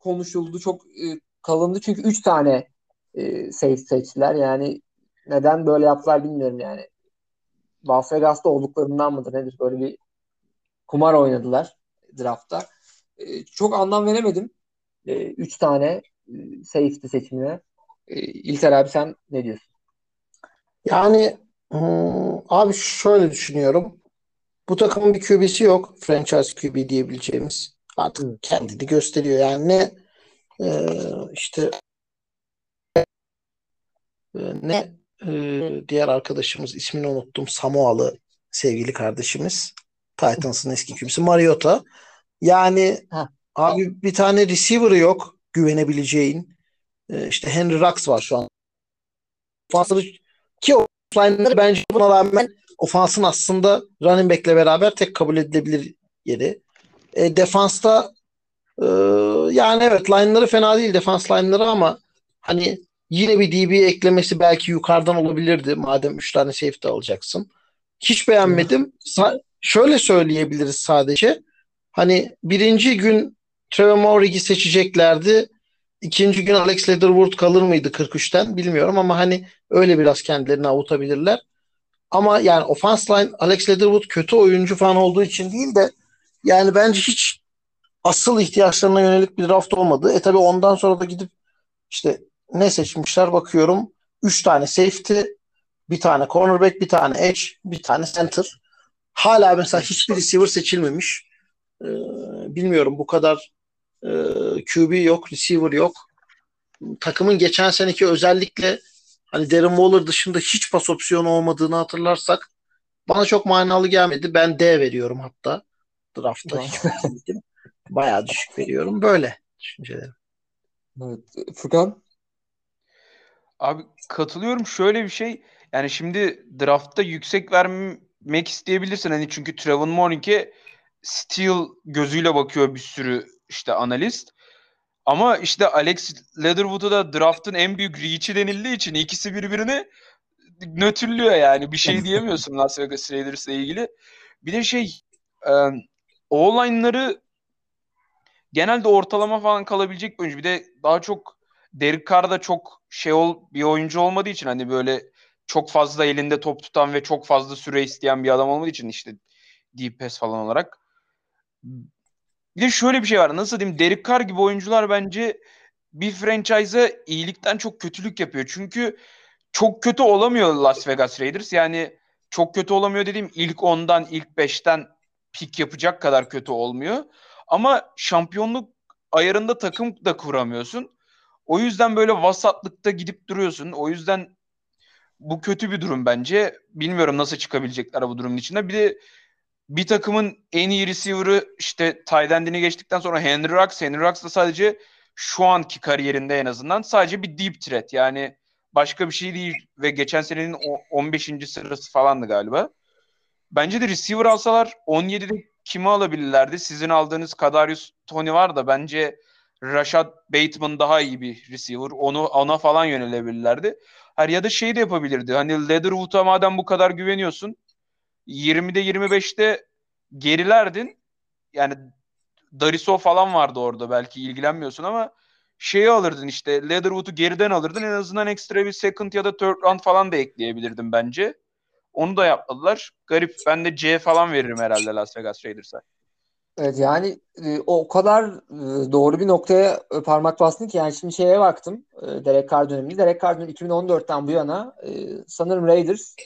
konuşuldu, çok e, kalındı çünkü 3 tane e, safety seçtiler. Yani neden böyle yaptılar bilmiyorum yani. Las Vegas'ta olduklarından mıdır nedir? Böyle bir kumar oynadılar draftta. E, çok anlam veremedim. E, üç tane e, safety seçimine. E, İlter abi sen ne diyorsun? Yani hmm, abi şöyle düşünüyorum. Bu takımın bir QB'si yok. Franchise QB diyebileceğimiz. Artık kendini gösteriyor. Yani ne e, işte e, ne e, diğer arkadaşımız ismini unuttum. Samoalı sevgili kardeşimiz. Titans'ın eski QB'si Mariota. Yani Ha. abi bir tane receiver'ı yok güvenebileceğin. E, işte Henry Rux var şu an. Ofansları ki line'ları bence buna rağmen ofansın aslında running back'le beraber tek kabul edilebilir yeri. E, defansta e, yani evet line'ları fena değil defans line'ları ama hani yine bir DB eklemesi belki yukarıdan olabilirdi madem 3 tane safety alacaksın. Hiç beğenmedim. Sa- şöyle söyleyebiliriz sadece. Hani birinci gün Trevor Maurig'i seçeceklerdi. İkinci gün Alex Leatherwood kalır mıydı 43'ten bilmiyorum ama hani öyle biraz kendilerini avutabilirler. Ama yani offense line Alex Leatherwood kötü oyuncu falan olduğu için değil de yani bence hiç asıl ihtiyaçlarına yönelik bir draft olmadı. E tabi ondan sonra da gidip işte ne seçmişler bakıyorum. 3 tane safety, bir tane cornerback, bir tane edge, bir tane center. Hala mesela hiçbir receiver seçilmemiş. Ee, bilmiyorum bu kadar e, QB yok, receiver yok. Takımın geçen seneki özellikle hani Darren Waller dışında hiç pas opsiyonu olmadığını hatırlarsak bana çok manalı gelmedi. Ben D veriyorum hatta. Draftta hiç. Bayağı düşük veriyorum. Böyle düşüncelerim. Evet. Furkan? Abi katılıyorum. Şöyle bir şey. Yani şimdi draftta yüksek vermek isteyebilirsin. Hani çünkü Trevor Morning'e Steel gözüyle bakıyor bir sürü işte analist. Ama işte Alex Leatherwood'u da draft'ın en büyük reach'i denildiği için ikisi birbirini nötrlüyor yani. Bir şey (laughs) diyemiyorsun Las Vegas Raiders'la ilgili. Bir de şey O-line'ları genelde ortalama falan kalabilecek bir oyuncu. Bir de daha çok Derek Carr da çok şey ol bir oyuncu olmadığı için hani böyle çok fazla elinde top tutan ve çok fazla süre isteyen bir adam olmadığı için işte deep pass falan olarak. Bir de şöyle bir şey var. Nasıl diyeyim? Derek Carr gibi oyuncular bence bir franchise'a iyilikten çok kötülük yapıyor. Çünkü çok kötü olamıyor Las Vegas Raiders. Yani çok kötü olamıyor dediğim ilk 10'dan ilk 5'ten pik yapacak kadar kötü olmuyor. Ama şampiyonluk ayarında takım da kuramıyorsun. O yüzden böyle vasatlıkta gidip duruyorsun. O yüzden bu kötü bir durum bence. Bilmiyorum nasıl çıkabilecekler bu durumun içinde. Bir de bir takımın en iyi receiver'ı işte tight end'ini geçtikten sonra Henry Rux. Henry Rux da sadece şu anki kariyerinde en azından sadece bir deep threat. Yani başka bir şey değil ve geçen senenin 15. sırası falandı galiba. Bence de receiver alsalar 17'de kimi alabilirlerdi? Sizin aldığınız Kadarius Tony var da bence Rashad Bateman daha iyi bir receiver. Onu ona falan yönelebilirlerdi. Her ya da şey de yapabilirdi. Hani Leatherwood'a madem bu kadar güveniyorsun 20'de 25'te gerilerdin. Yani Dariso falan vardı orada belki ilgilenmiyorsun ama şeyi alırdın işte Leatherwood'u geriden alırdın en azından ekstra bir second ya da third round falan da ekleyebilirdim bence. Onu da yapmadılar. Garip. Ben de C falan veririm herhalde Las Vegas Raiders'a. Evet yani e, o kadar e, doğru bir noktaya e, parmak bastın ki yani şimdi şeye baktım Derek Carr döneminde. Derek Carr dönemi 2014'ten bu yana sanırım Raiders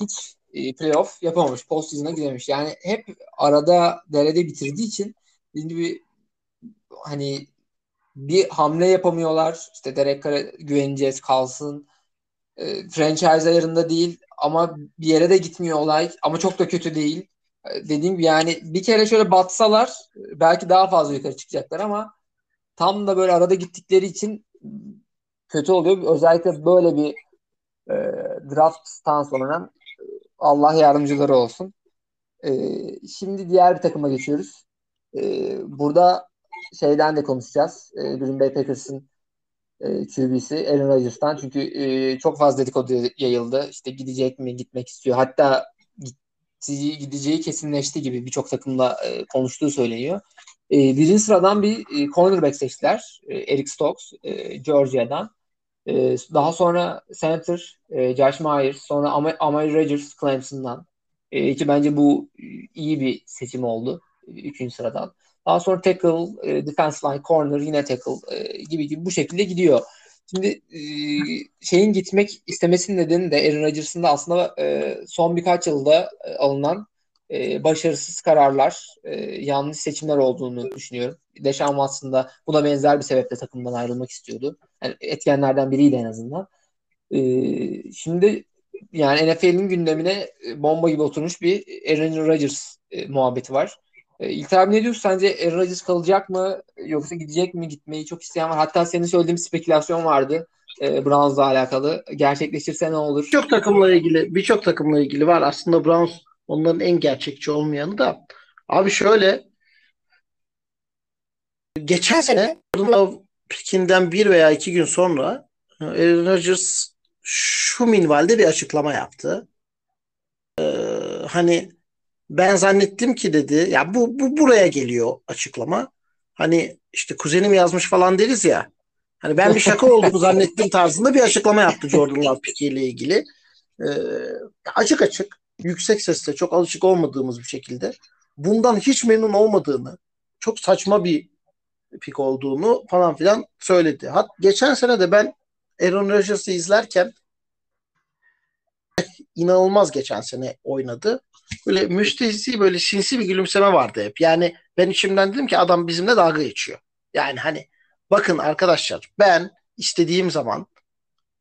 hiç playoff yapamamış. Postseason'a gidememiş. Yani hep arada derede bitirdiği için şimdi bir hani bir hamle yapamıyorlar. İşte Derek Carr'a güveneceğiz kalsın. E, franchise ayarında değil ama bir yere de gitmiyor olay. Ama çok da kötü değil. E, dediğim gibi yani bir kere şöyle batsalar belki daha fazla yukarı çıkacaklar ama tam da böyle arada gittikleri için kötü oluyor. Özellikle böyle bir e, drafttan sonra Allah yardımcıları olsun. E, şimdi diğer bir takıma geçiyoruz. E, burada şeyden de konuşacağız. E, Green Bay Packers'ın e, QB'si Aaron Rodgers'tan. Çünkü e, çok fazla dedikodu yayıldı. İşte gidecek mi, gitmek istiyor. Hatta gideceği, gideceği kesinleşti gibi birçok takımla e, konuştuğu söyleniyor. E, birinci sıradan bir e, cornerback seçtiler. E, Eric Stokes, e, Georgia'dan. E, daha sonra center e, Josh Myers, sonra Am Amari Rodgers Clemson'dan. E, ki bence bu iyi bir seçim oldu. E, üçüncü sıradan. Daha sonra tackle, e, defense line, corner, yine tackle e, gibi gibi bu şekilde gidiyor. Şimdi e, şeyin gitmek istemesinin nedeni de Aaron Rodgers'ın da aslında e, son birkaç yılda e, alınan e, başarısız kararlar, e, yanlış seçimler olduğunu düşünüyorum. Deşan Watson da buna benzer bir sebeple takımdan ayrılmak istiyordu. Yani etkenlerden biriydi en azından. E, şimdi yani NFL'in gündemine bomba gibi oturmuş bir Aaron Rodgers e, muhabbeti var. E, İlter abi ne diyorsun? Sence Aaron Rodgers kalacak mı? Yoksa gidecek mi? Gitmeyi çok isteyen var. Hatta senin söylediğin spekülasyon vardı. E, Browns'la alakalı. Gerçekleşirse ne olur? Birçok takımla ilgili birçok takımla ilgili var. Aslında Browns onların en gerçekçi olmayanı da. Abi şöyle geçen sene pikinden bir veya iki gün sonra Aaron Rodgers şu minvalde bir açıklama yaptı. Ee, hani ben zannettim ki dedi ya bu, bu buraya geliyor açıklama. Hani işte kuzenim yazmış falan deriz ya. Hani ben bir şaka olduğunu (laughs) zannettim tarzında bir açıklama yaptı Jordan Love ile ilgili. Ee, açık açık yüksek sesle çok alışık olmadığımız bir şekilde bundan hiç memnun olmadığını çok saçma bir pik olduğunu falan filan söyledi. Hat geçen sene de ben Aaron Rodgers'ı izlerken inanılmaz geçen sene oynadı. Böyle müstehzi böyle sinsi bir gülümseme vardı hep. Yani ben içimden dedim ki adam bizimle dalga geçiyor. Yani hani bakın arkadaşlar ben istediğim zaman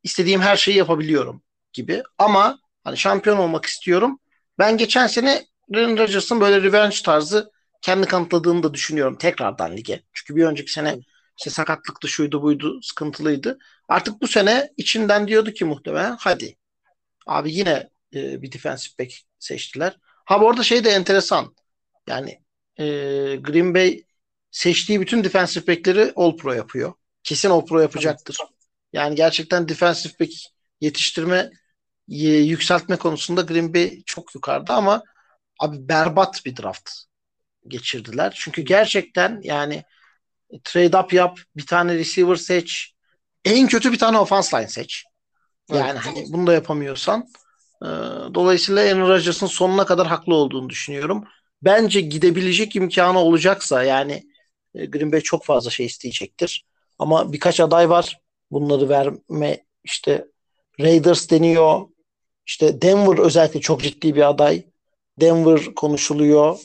istediğim her şeyi yapabiliyorum gibi ama hani şampiyon olmak istiyorum. Ben geçen sene Aaron Rodgers'ın böyle revenge tarzı kendi kanıtladığını da düşünüyorum tekrardan lige. Çünkü bir önceki sene işte sakatlıktı şuydu buydu sıkıntılıydı. Artık bu sene içinden diyordu ki muhtemelen hadi. Abi yine e, bir defensive back seçtiler. Ha bu arada şey de enteresan. Yani e, Green Bay seçtiği bütün defensive back'leri All Pro yapıyor. Kesin All Pro yapacaktır. Yani gerçekten defensive back yetiştirme yükseltme konusunda Green Bay çok yukarıda ama abi berbat bir draft geçirdiler. Çünkü gerçekten yani trade up yap, bir tane receiver seç, en kötü bir tane offense line seç. Yani hani bunu da yapamıyorsan e, dolayısıyla Aaron Rodgers'ın sonuna kadar haklı olduğunu düşünüyorum. Bence gidebilecek imkanı olacaksa yani e, Green Bay çok fazla şey isteyecektir. Ama birkaç aday var. Bunları verme işte Raiders deniyor. İşte Denver özellikle çok ciddi bir aday. Denver konuşuluyor.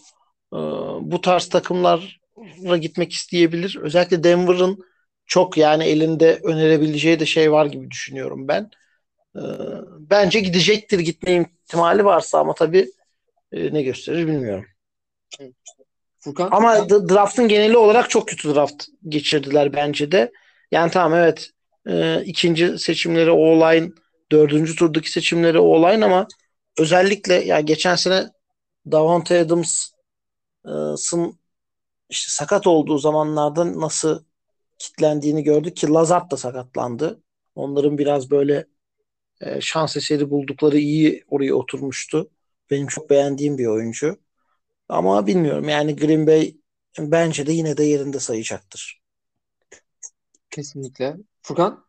Ee, bu tarz takımlara gitmek isteyebilir. Özellikle Denver'ın çok yani elinde önerebileceği de şey var gibi düşünüyorum ben. Ee, bence gidecektir gitme ihtimali varsa ama tabii e, ne gösterir bilmiyorum. Furkan? Ama draftın geneli olarak çok kötü draft geçirdiler bence de. Yani tamam evet e, ikinci seçimleri o-line, dördüncü turdaki seçimleri o-line ama özellikle ya geçen sene Davante Adams'ın işte sakat olduğu zamanlarda nasıl kitlendiğini gördük ki Lazard da sakatlandı. Onların biraz böyle e, şans eseri buldukları iyi oraya oturmuştu. Benim çok beğendiğim bir oyuncu. Ama bilmiyorum yani Green Bay bence de yine de yerinde sayacaktır. Kesinlikle. Furkan?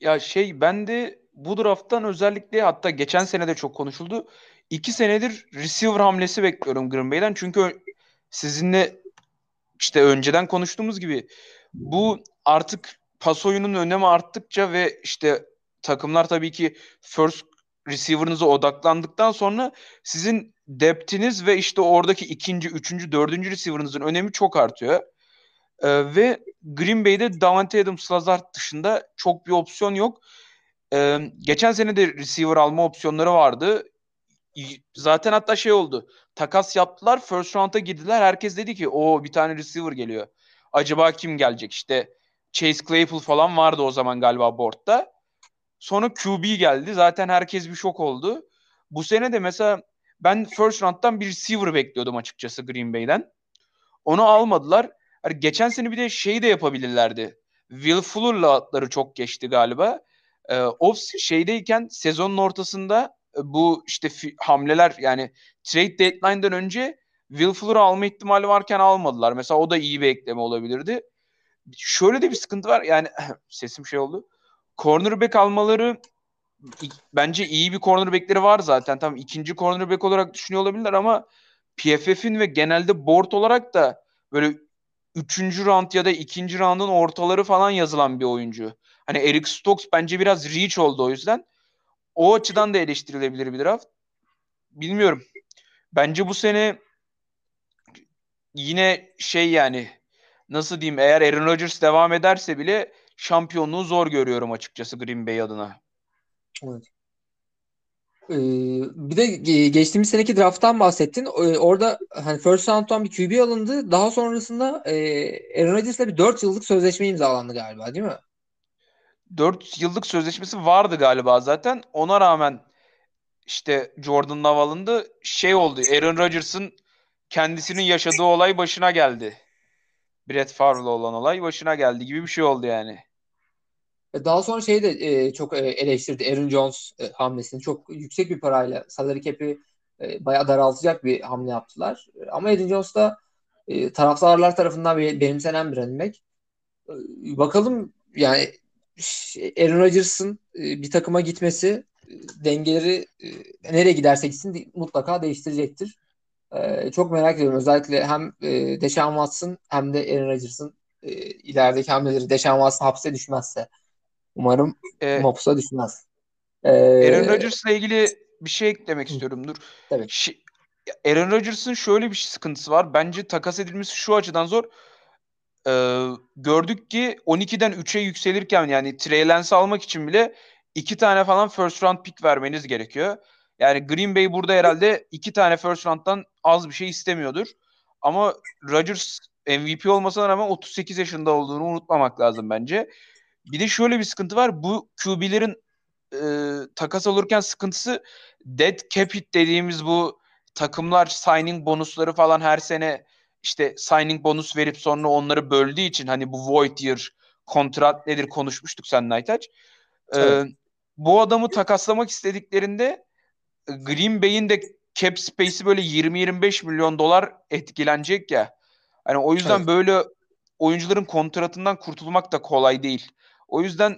Ya şey ben de bu drafttan özellikle hatta geçen sene de çok konuşuldu. İki senedir receiver hamlesi bekliyorum Green Bay'den. Çünkü sizinle işte önceden konuştuğumuz gibi bu artık pas oyunun önemi arttıkça ve işte takımlar tabii ki first receiver'ınıza odaklandıktan sonra sizin depth'iniz ve işte oradaki ikinci, üçüncü, dördüncü receiver'ınızın önemi çok artıyor. Ee, ve Green Bay'de Davante Adams Lazard dışında çok bir opsiyon yok. Ee, geçen sene de receiver alma opsiyonları vardı. Zaten hatta şey oldu. Takas yaptılar. First round'a girdiler. Herkes dedi ki o bir tane receiver geliyor. Acaba kim gelecek? İşte Chase Claypool falan vardı o zaman galiba board'da. Sonra QB geldi. Zaten herkes bir şok oldu. Bu sene de mesela ben first round'dan bir receiver bekliyordum açıkçası Green Bay'den. Onu almadılar. Hani geçen sene bir de şey de yapabilirlerdi. Will Fuller'la atları çok geçti galiba. Ee, off şeydeyken sezonun ortasında e, bu işte hamleler yani trade deadline'dan önce Will Fuller'ı alma ihtimali varken almadılar. Mesela o da iyi bir ekleme olabilirdi. Şöyle de bir sıkıntı var. Yani (clears throat) sesim şey oldu. Cornerback almaları bence iyi bir cornerbackleri var zaten. Tam ikinci cornerback olarak düşünüyor olabilirler ama PFF'in ve genelde board olarak da böyle üçüncü round ya da ikinci roundun ortaları falan yazılan bir oyuncu. Hani Eric Stokes bence biraz reach oldu o yüzden. O açıdan da eleştirilebilir bir draft. Bilmiyorum. Bence bu sene yine şey yani nasıl diyeyim eğer Aaron Rodgers devam ederse bile şampiyonluğu zor görüyorum açıkçası Green Bay adına. Evet. Ee, bir de geçtiğimiz seneki drafttan bahsettin. Ee, orada hani first round'dan bir QB alındı. Daha sonrasında e, Aaron Rodgers'la bir 4 yıllık sözleşme imzalandı galiba değil mi? 4 yıllık sözleşmesi vardı galiba zaten. Ona rağmen işte Jordan Love alındı. Şey oldu. Aaron Rodgers'ın kendisinin yaşadığı olay başına geldi. Brett Favre'la olan olay başına geldi gibi bir şey oldu yani. Daha sonra şeyi de e, çok e, eleştirdi. Aaron Jones e, hamlesini çok yüksek bir parayla salary cap'i e, bayağı daraltacak bir hamle yaptılar. Ama Aaron Jones da e, taraftarlar tarafından benimsenen bir running back. E, bakalım yani Aaron Rodgers'ın e, bir takıma gitmesi e, dengeleri e, nereye giderse gitsin mutlaka değiştirecektir. E, çok merak ediyorum. Özellikle hem e, Deshaun Watson hem de Aaron Rodgers'ın e, ilerideki hamleleri Deshaun Watson hapse düşmezse Umarım ee, Mops'a düşmez. Ee, Aaron Rodgers'la ilgili bir şey eklemek istiyorum. Dur. Tabii. Ş- Aaron Rodgers'ın şöyle bir sıkıntısı var. Bence takas edilmesi şu açıdan zor. Ee, gördük ki 12'den 3'e yükselirken yani Trey Lance almak için bile iki tane falan first round pick vermeniz gerekiyor. Yani Green Bay burada herhalde iki tane first round'dan az bir şey istemiyordur. Ama Rodgers MVP olmasına rağmen 38 yaşında olduğunu unutmamak lazım bence. Bir de şöyle bir sıkıntı var. Bu QB'lerin e, takas olurken sıkıntısı dead cap hit dediğimiz bu takımlar signing bonusları falan her sene işte signing bonus verip sonra onları böldüğü için hani bu void year kontrat nedir konuşmuştuk sen Aytaç. Ee, evet. bu adamı takaslamak istediklerinde Green Bay'in de cap space'i böyle 20-25 milyon dolar etkilenecek ya. Hani o yüzden evet. böyle oyuncuların kontratından kurtulmak da kolay değil. O yüzden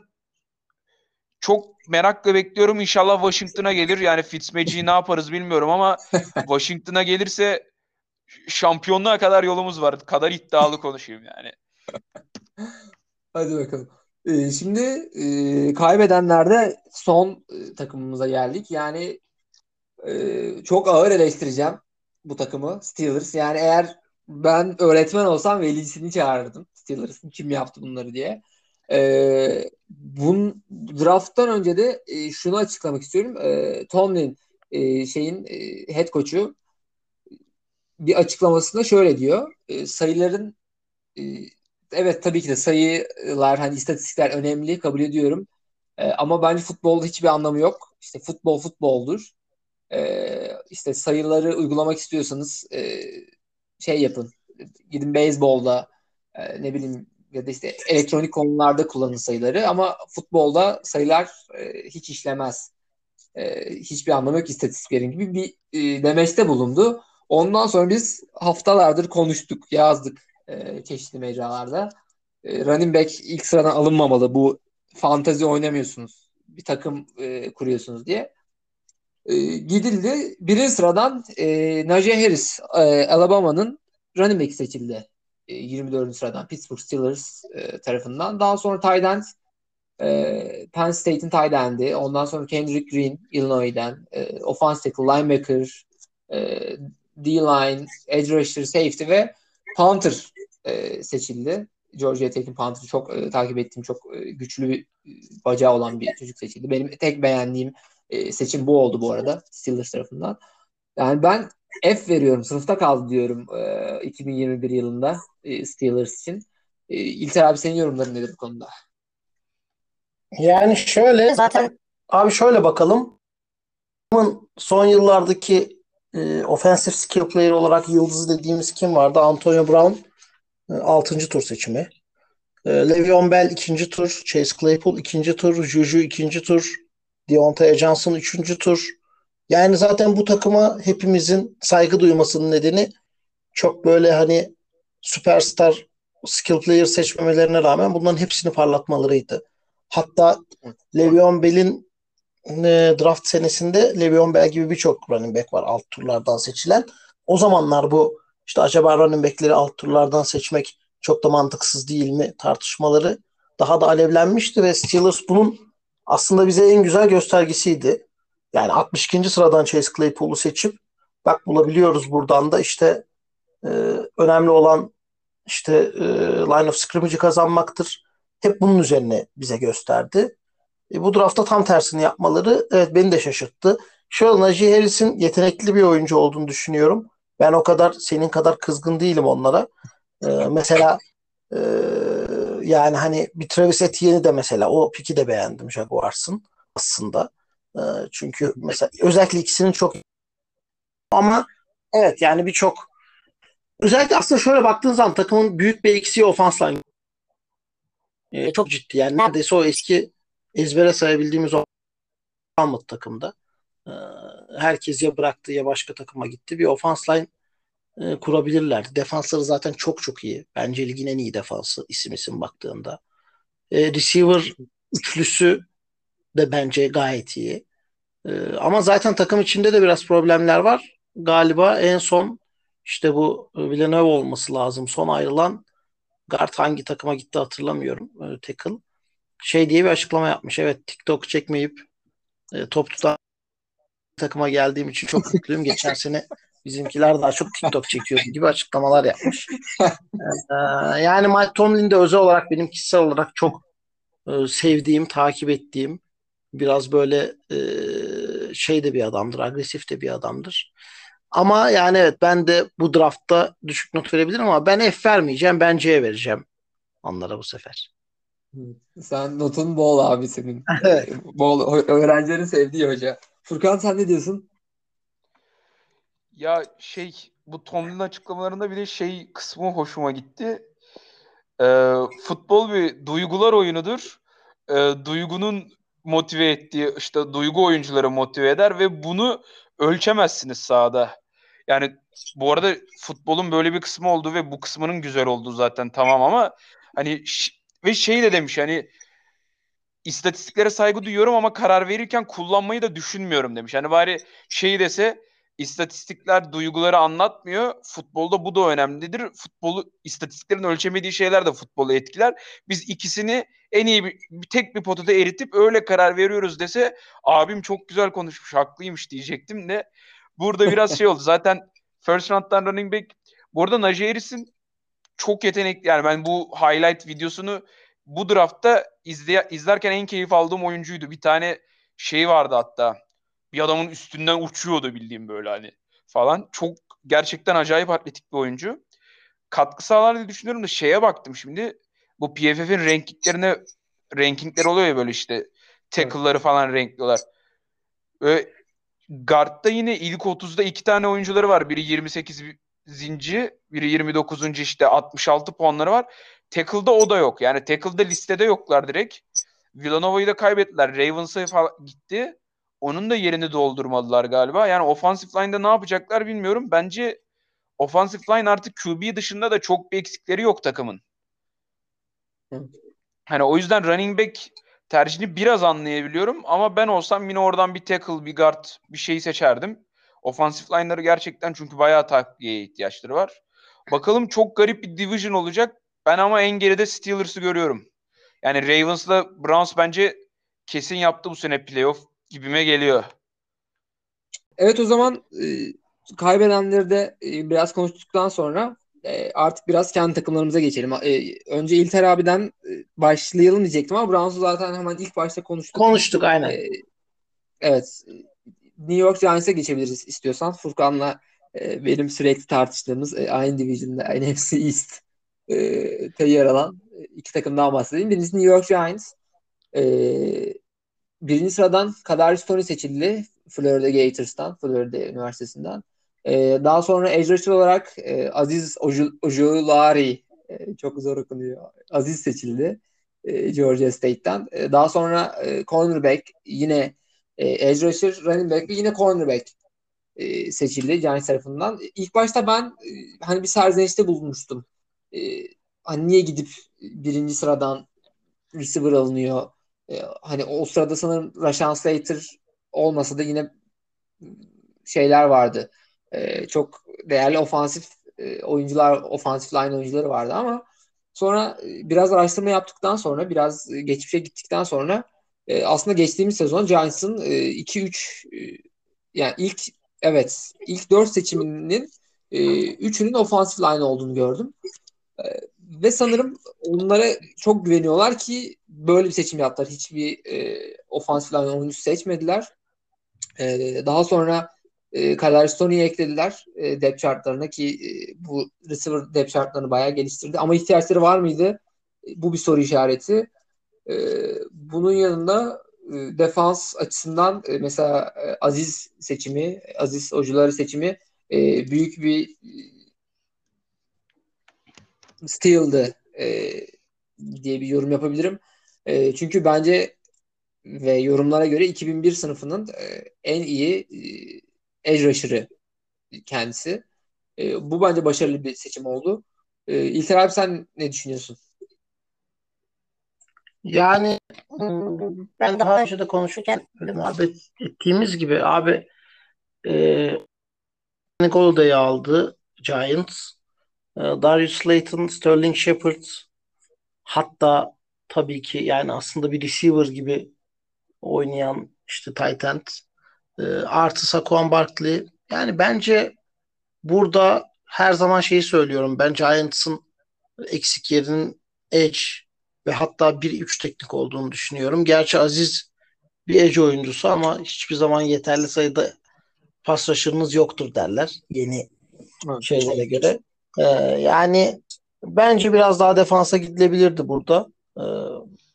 çok merakla bekliyorum. İnşallah Washington'a gelir. Yani Fitzmagic'i ne yaparız bilmiyorum ama (laughs) Washington'a gelirse şampiyonluğa kadar yolumuz var. Kadar iddialı konuşayım yani. Hadi bakalım. Ee, şimdi e, kaybedenlerde son e, takımımıza geldik. Yani e, çok ağır eleştireceğim bu takımı Steelers. Yani eğer ben öğretmen olsam velisini çağırırdım. Steelers'ın kim yaptı bunları diye. E, bun drafttan önce de e, şunu açıklamak istiyorum. E, Tomlin e, şeyin e, head coach'u bir açıklamasında şöyle diyor. E, sayıların e, evet tabii ki de sayılar hani istatistikler önemli kabul ediyorum. E, ama bence futbolda hiçbir anlamı yok. İşte futbol futboldur. E, işte sayıları uygulamak istiyorsanız e, şey yapın. Gidin beyzbolda e, ne bileyim ya da işte elektronik konularda kullanın sayıları ama futbolda sayılar e, hiç işlemez. E, hiçbir anlamı yok istatistiklerin gibi bir e, demeçte bulundu. Ondan sonra biz haftalardır konuştuk, yazdık e, çeşitli mecralarda. E, running back ilk sıradan alınmamalı. Bu fantazi oynamıyorsunuz. Bir takım e, kuruyorsunuz diye. E, gidildi. Birinci sıradan e, Najee Harris e, Alabama'nın running back seçildi. 24. sıradan Pittsburgh Steelers e, tarafından. Daha sonra tight end e, Penn State'in tight end'i. Ondan sonra Kendrick Green Illinois'den. E, offensive tackle, linebacker, e, D-line, edge rusher, safety ve punter e, seçildi. Georgia Tech'in punter'ı çok e, takip ettiğim çok e, güçlü bir e, bacağı olan bir çocuk seçildi. Benim tek beğendiğim e, seçim bu oldu bu arada Steelers tarafından. Yani ben F veriyorum. Sınıfta kaldı diyorum e, 2021 yılında e, Steelers için. E, İlter abi senin yorumların nedir bu konuda? Yani şöyle zaten abi şöyle bakalım. Son yıllardaki e, offensive skill player olarak yıldızı dediğimiz kim vardı? Antonio Brown e, 6. tur seçimi. E, Le'Veon Bell 2. tur. Chase Claypool 2. tur. Juju 2. tur. Deontay Johnson 3. tur. Yani zaten bu takıma hepimizin saygı duymasının nedeni çok böyle hani süperstar skill player seçmemelerine rağmen bunların hepsini parlatmalarıydı. Hatta Le'Veon Bell'in e, draft senesinde Le'Veon Bell gibi birçok running back var alt turlardan seçilen. O zamanlar bu işte acaba running back'leri alt turlardan seçmek çok da mantıksız değil mi tartışmaları daha da alevlenmişti ve Steelers bunun aslında bize en güzel göstergesiydi. Yani 62. sıradan Chase Claypool'u seçip bak bulabiliyoruz buradan da işte e, önemli olan işte e, line of scrimmage'i kazanmaktır. Hep bunun üzerine bize gösterdi. E, bu draftta tam tersini yapmaları evet beni de şaşırttı. Şöyle Najee Harris'in yetenekli bir oyuncu olduğunu düşünüyorum. Ben o kadar senin kadar kızgın değilim onlara. E, mesela e, yani hani bir Travis Etienne'i de mesela o piki de beğendim Jaguars'ın aslında. E, çünkü mesela özellikle ikisinin çok ama evet yani birçok özellikle aslında şöyle baktığın zaman takımın büyük bir eksiği ofans line. E, çok ciddi yani neredeyse o eski ezbere sayabildiğimiz o kalmadı takımda. E, herkes ya bıraktı ya başka takıma gitti. Bir ofans line e, kurabilirlerdi. Defansları zaten çok çok iyi. Bence ligin en iyi defansı isim isim baktığında. E, receiver üçlüsü de bence gayet iyi. E, ama zaten takım içinde de biraz problemler var. Galiba en son işte bu Villeneuve olması lazım. Son ayrılan guard hangi takıma gitti hatırlamıyorum. E, tackle. Şey diye bir açıklama yapmış. Evet TikTok çekmeyip e, top tutan takıma geldiğim için çok (laughs) mutluyum. Geçen sene bizimkiler daha çok TikTok çekiyordu gibi açıklamalar yapmış. ee, yani Mike Tomlin de özel olarak benim kişisel olarak çok e, sevdiğim, takip ettiğim biraz böyle e, şey de bir adamdır, agresif de bir adamdır. Ama yani evet ben de bu draftta düşük not verebilirim ama ben F vermeyeceğim. Ben C vereceğim onlara bu sefer. Sen notun bol abi senin. (laughs) bol öğrencilerin sevdiği hoca. Furkan sen ne diyorsun? Ya şey bu Tomlin açıklamalarında bir de şey kısmı hoşuma gitti. Ee, futbol bir duygular oyunudur. Ee, duygunun motive ettiği işte duygu oyuncuları motive eder ve bunu ölçemezsiniz sahada. Yani bu arada futbolun böyle bir kısmı oldu ve bu kısmının güzel olduğu zaten tamam ama hani ve şey de demiş hani istatistiklere saygı duyuyorum ama karar verirken kullanmayı da düşünmüyorum demiş. Hani bari şey dese istatistikler duyguları anlatmıyor. Futbolda bu da önemlidir. Futbolu istatistiklerin ölçemediği şeyler de futbolu etkiler. Biz ikisini en iyi bir, tek bir potada eritip öyle karar veriyoruz dese abim çok güzel konuşmuş, haklıymış diyecektim de burada biraz şey oldu. Zaten first round'dan running back bu arada Najee Harris'in çok yetenekli yani ben bu highlight videosunu bu draftta izleye, izlerken en keyif aldığım oyuncuydu. Bir tane şey vardı hatta. Bir adamın üstünden uçuyordu bildiğim böyle hani falan. Çok gerçekten acayip atletik bir oyuncu. Katkı sağlar diye düşünüyorum da şeye baktım şimdi. Bu PFF'in rankinglerine rankingler oluyor ya böyle işte tackle'ları falan renkliyorlar. Ve guard'da yine ilk 30'da iki tane oyuncuları var. Biri 28 zinci, biri 29. işte 66 puanları var. Tackle'da o da yok. Yani tackle'da listede yoklar direkt. Villanova'yı da kaybettiler. Ravens'a gitti. Onun da yerini doldurmadılar galiba. Yani offensive line'da ne yapacaklar bilmiyorum. Bence offensive line artık QB dışında da çok bir eksikleri yok takımın. Hani o yüzden running back tercihini biraz anlayabiliyorum ama ben olsam yine oradan bir tackle, bir guard bir şey seçerdim. Offensive line'ları gerçekten çünkü bayağı takviyeye ihtiyaçları var. Bakalım çok garip bir division olacak. Ben ama en geride Steelers'ı görüyorum. Yani Ravens'la Browns bence kesin yaptı bu sene playoff gibime geliyor. Evet o zaman e, kaybedenleri de e, biraz konuştuktan sonra e, artık biraz kendi takımlarımıza geçelim. E, önce İlter abiden e, başlayalım diyecektim ama Browns'u zaten hemen ilk başta konuştuk. Konuştuk aynen. E, evet. New York Giants'e geçebiliriz istiyorsan. Furkan'la e, benim sürekli tartıştığımız e, aynı division'da NFC East e, yer alan e, iki takımdan bahsedeyim. Birincisi New York Giants. E, birinci sıradan Kadarius Tony seçildi. Florida Gators'tan, Florida Üniversitesi'nden. E, daha sonra edge olarak e, Aziz Ojulari e, çok zor okunuyor. Aziz seçildi e, Georgia State'ten. E, daha sonra e, cornerback yine e, edge rusher, running back ve yine cornerback e, seçildi Giants tarafından. İlk başta ben e, hani bir serzenişte bulunmuştum. E, hani niye gidip birinci sıradan receiver alınıyor? E, hani o sırada sanırım Rashan Slater olmasa da yine şeyler vardı. E, çok değerli ofansif e, oyuncular, ofansif line oyuncuları vardı ama sonra e, biraz araştırma yaptıktan sonra, biraz geçmişe gittikten sonra e, aslında geçtiğimiz sezon Giants'ın e, 2-3 e, yani ilk evet ilk 4 seçiminin e, 3'ünün ofansif line olduğunu gördüm. E, ve sanırım onlara çok güveniyorlar ki böyle bir seçim yaptılar. Hiçbir e, ofansif line oyuncusu seçmediler. E, daha sonra e, Kadar eklediler e, depth chartlarına ki e, bu receiver depth chartlarını bayağı geliştirdi. Ama ihtiyaçları var mıydı? E, bu bir soru işareti. E, bunun yanında e, defans açısından e, mesela e, Aziz seçimi, Aziz Ocuları seçimi e, büyük bir steal'dı e, diye bir yorum yapabilirim. E, çünkü bence ve yorumlara göre 2001 sınıfının e, en iyi e, edge rusher'ı kendisi. E, bu bence başarılı bir seçim oldu. E, İlter abi sen ne düşünüyorsun? Yani ben daha önce de konuşurken muhabbet ettiğimiz gibi abi e, Golday'ı aldı Giants. E, Darius Slayton, Sterling Shepard hatta tabii ki yani aslında bir receiver gibi oynayan işte tight end e, artı Saquon Barkley. Yani bence burada her zaman şeyi söylüyorum. Ben Giants'ın eksik yerinin edge ve hatta 1-3 teknik olduğunu düşünüyorum. Gerçi Aziz bir edge oyuncusu ama hiçbir zaman yeterli sayıda pas rusher'ınız yoktur derler yeni Evet. şeylere göre. Ee, yani bence biraz daha defansa gidilebilirdi burada. Ee,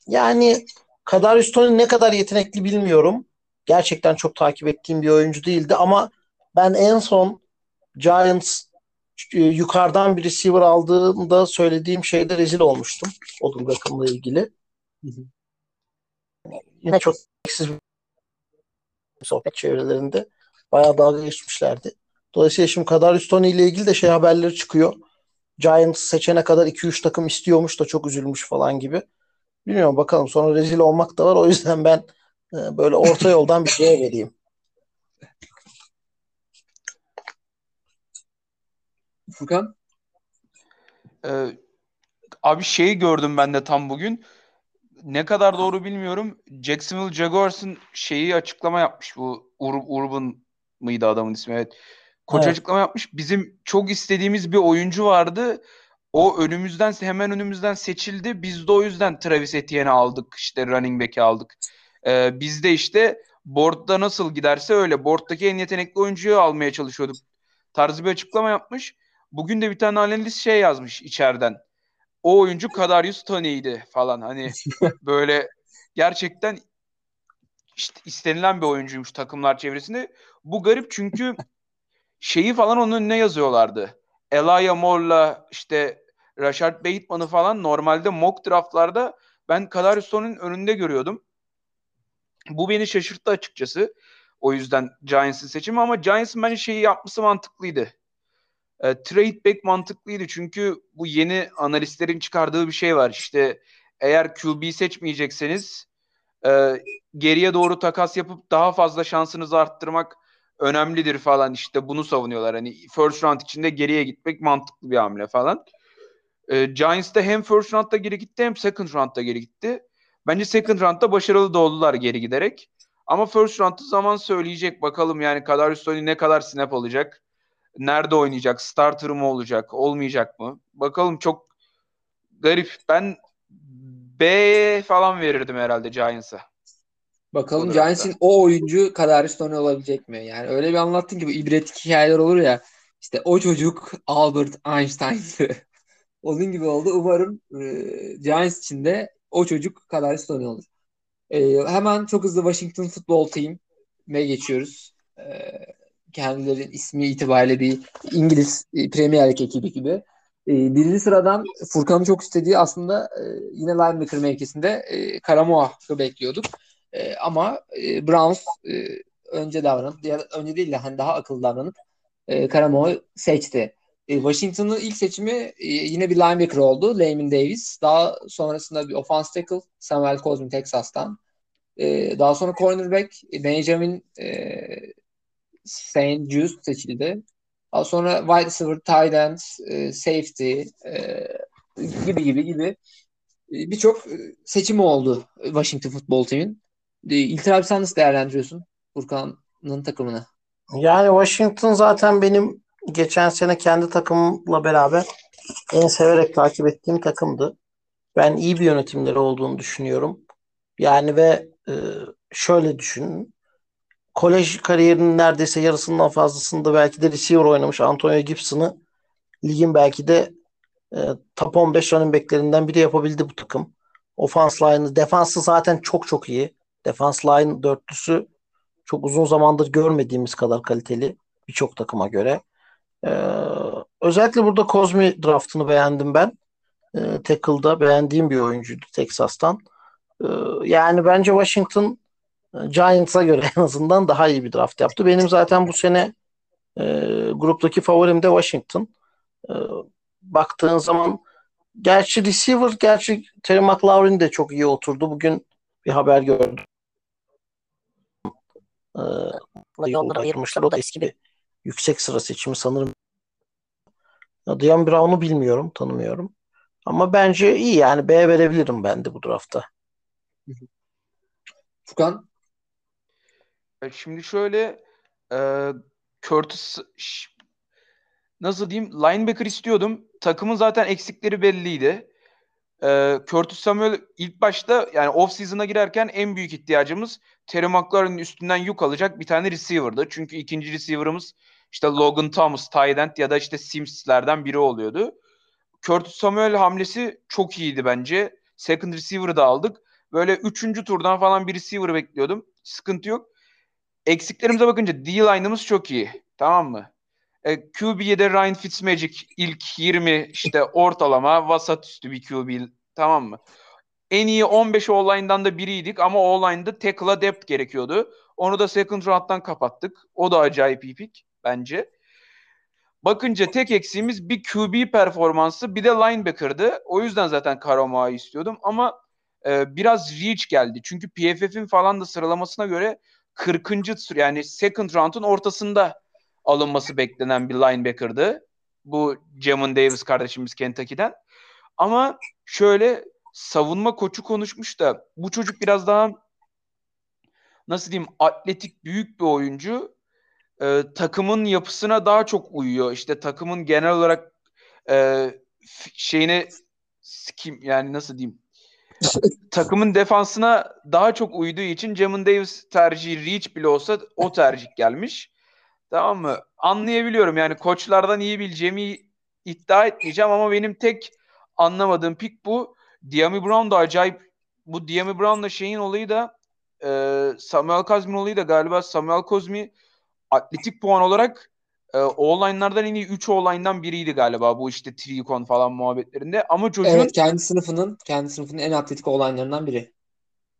yani Kadarius Toney ne kadar yetenekli bilmiyorum. Gerçekten çok takip ettiğim bir oyuncu değildi ama ben en son Giants e, yukarıdan bir receiver aldığında söylediğim şeyde rezil olmuştum. Odum rakamla ilgili. Hı hı. Yine çok eksiz bir sohbet çevrelerinde bayağı dalga geçmişlerdi. Dolayısıyla şimdi Kadarius Toney ile ilgili de şey haberleri çıkıyor. Giants seçene kadar 2-3 takım istiyormuş da çok üzülmüş falan gibi. Bilmiyorum bakalım sonra rezil olmak da var. O yüzden ben e, böyle orta yoldan bir şeye vereyim. Furkan? Ee, abi şeyi gördüm ben de tam bugün. Ne kadar doğru bilmiyorum. Jacksonville Jaguars'ın şeyi açıklama yapmış bu Ur Urban mıydı adamın ismi evet. Koç Evet. açıklama yapmış. Bizim çok istediğimiz bir oyuncu vardı. O önümüzden hemen önümüzden seçildi. Biz de o yüzden Travis Etienne'i aldık. işte running back'i aldık. Ee, biz de işte board'da nasıl giderse öyle. Board'daki en yetenekli oyuncuyu almaya çalışıyorduk. Tarzı bir açıklama yapmış. Bugün de bir tane analist şey yazmış içeriden. O oyuncu Kadarius Toney'di falan. Hani (laughs) böyle gerçekten işte istenilen bir oyuncuymuş takımlar çevresinde. Bu garip çünkü şeyi falan onun önüne yazıyorlardı. Elijah Moore'la işte Rashard Bateman'ı falan normalde mock draftlarda ben Kadarius Toney'nin önünde görüyordum. Bu beni şaşırttı açıkçası. O yüzden Giants'ın seçimi ama Giants'ın bence şeyi yapması mantıklıydı. E, trade back mantıklıydı çünkü bu yeni analistlerin çıkardığı bir şey var. İşte eğer QB seçmeyecekseniz e, geriye doğru takas yapıp daha fazla şansınızı arttırmak önemlidir falan işte bunu savunuyorlar. Hani first round içinde geriye gitmek mantıklı bir hamle falan. E, Giants da hem first roundda geri gitti hem second roundda geri gitti. Bence second roundda başarılı da oldular geri giderek. Ama first round'da zaman söyleyecek bakalım yani Kadarius Toney ne kadar snap alacak. Nerede oynayacak? Starter mı olacak? Olmayacak mı? Bakalım çok garip. Ben B falan verirdim herhalde Giants'a. Bakalım. Giants'in o oyuncu Kadarius Toney olabilecek mi? Yani öyle bir anlattın ki bu ibretlik hikayeler olur ya. İşte o çocuk Albert Einstein'dı. (laughs) Onun gibi oldu. Umarım e, Giants için de o çocuk Kadarius Toney olur. E, hemen çok hızlı Washington Football Team'e geçiyoruz. E, kendileri ismi itibariyle bir İngiliz e, Premier Lig ekibi gibi. E, birinci sıradan Furkan'ın çok istediği aslında e, yine linebacker mevkisinde e, Karamoah'ı bekliyorduk. E, ama e, Browns e, önce davranıp da önce değil de hani daha akıllı davranıp e, Karamoah'ı seçti. E, Washington'ın ilk seçimi e, yine bir linebacker oldu. Layman Davis. Daha sonrasında bir offense tackle Samuel Cosmi Texas'tan. E, daha sonra cornerback Benjamin e, St. Just seçildi. Daha sonra wide receiver, tight end, e, safety e, gibi gibi gibi e, birçok e, seçimi oldu Washington Football Team'in. E, İlter abi sen nasıl değerlendiriyorsun Furkan'ın takımını? Yani Washington zaten benim geçen sene kendi takımımla beraber en severek takip ettiğim takımdı. Ben iyi bir yönetimleri olduğunu düşünüyorum. Yani ve e, şöyle düşünün. Kolej kariyerinin neredeyse yarısından fazlasında belki de receiver oynamış Antonio Gibson'ı ligin belki de e, top 15 running back'lerinden biri yapabildi bu takım. Offense line'ı, defansı zaten çok çok iyi. Defense line dörtlüsü çok uzun zamandır görmediğimiz kadar kaliteli birçok takıma göre. Ee, özellikle burada Cosmi draftını beğendim ben. Ee, tackle'da beğendiğim bir oyuncuydu Texas'tan. Ee, yani bence Washington e, Giants'a göre (laughs) en azından daha iyi bir draft yaptı. Benim zaten bu sene e, gruptaki favorim de Washington. E, baktığın zaman gerçi receiver, gerçi Terry McLaurin de çok iyi oturdu. Bugün bir haber gördüm. E, yolları ayırmışlar. O da eski bir yüksek sıra seçimi sanırım. Dion Brown'u bilmiyorum, tanımıyorum. Ama bence iyi yani B verebilirim ben de bu draftta. Furkan? E, Şimdi şöyle e, Curtis nasıl diyeyim linebacker istiyordum. Takımın zaten eksikleri belliydi. E, Curtis Samuel ilk başta yani off season'a girerken en büyük ihtiyacımız Terry McLaurin'in üstünden yük alacak bir tane receiver'dı. Çünkü ikinci receiver'ımız işte Logan Thomas, end ya da işte Sims'lerden biri oluyordu. Curtis Samuel hamlesi çok iyiydi bence. Second receiver'ı da aldık. Böyle üçüncü turdan falan bir receiver bekliyordum. Sıkıntı yok. Eksiklerimize bakınca D-line'ımız çok iyi. Tamam mı? E, QB'ye Ryan Fitzmagic ilk 20 işte ortalama vasat üstü bir QB tamam mı? En iyi 15 O-line'dan da biriydik ama O-line'da tackle'a depth gerekiyordu. Onu da second round'dan kapattık. O da acayip iyi pick bence. Bakınca tek eksiğimiz bir QB performansı bir de linebacker'dı. O yüzden zaten Karama'yı istiyordum ama e, biraz reach geldi. Çünkü PFF'in falan da sıralamasına göre 40. yani second round'un ortasında alınması beklenen bir linebacker'dı. Bu Jamon Davis kardeşimiz Kentucky'den. Ama şöyle savunma koçu konuşmuş da bu çocuk biraz daha nasıl diyeyim atletik büyük bir oyuncu. Ee, takımın yapısına daha çok uyuyor. İşte takımın genel olarak e, şeyine kim yani nasıl diyeyim (laughs) takımın defansına daha çok uyduğu için Jamon Davis tercihi reach bile olsa o tercih gelmiş. Tamam mı? Anlayabiliyorum yani koçlardan iyi bileceğimi iddia etmeyeceğim ama benim tek anlamadığım pik bu. Diami Brown da acayip bu Diami Brown'la şeyin olayı da e, Samuel Kazmin olayı da galiba Samuel Kozmi atletik puan olarak e, online'lardan en iyi 3 online'dan biriydi galiba bu işte Tricon falan muhabbetlerinde. Ama çocuğun Evet kendi sınıfının kendi sınıfının en atletik olanlarından biri.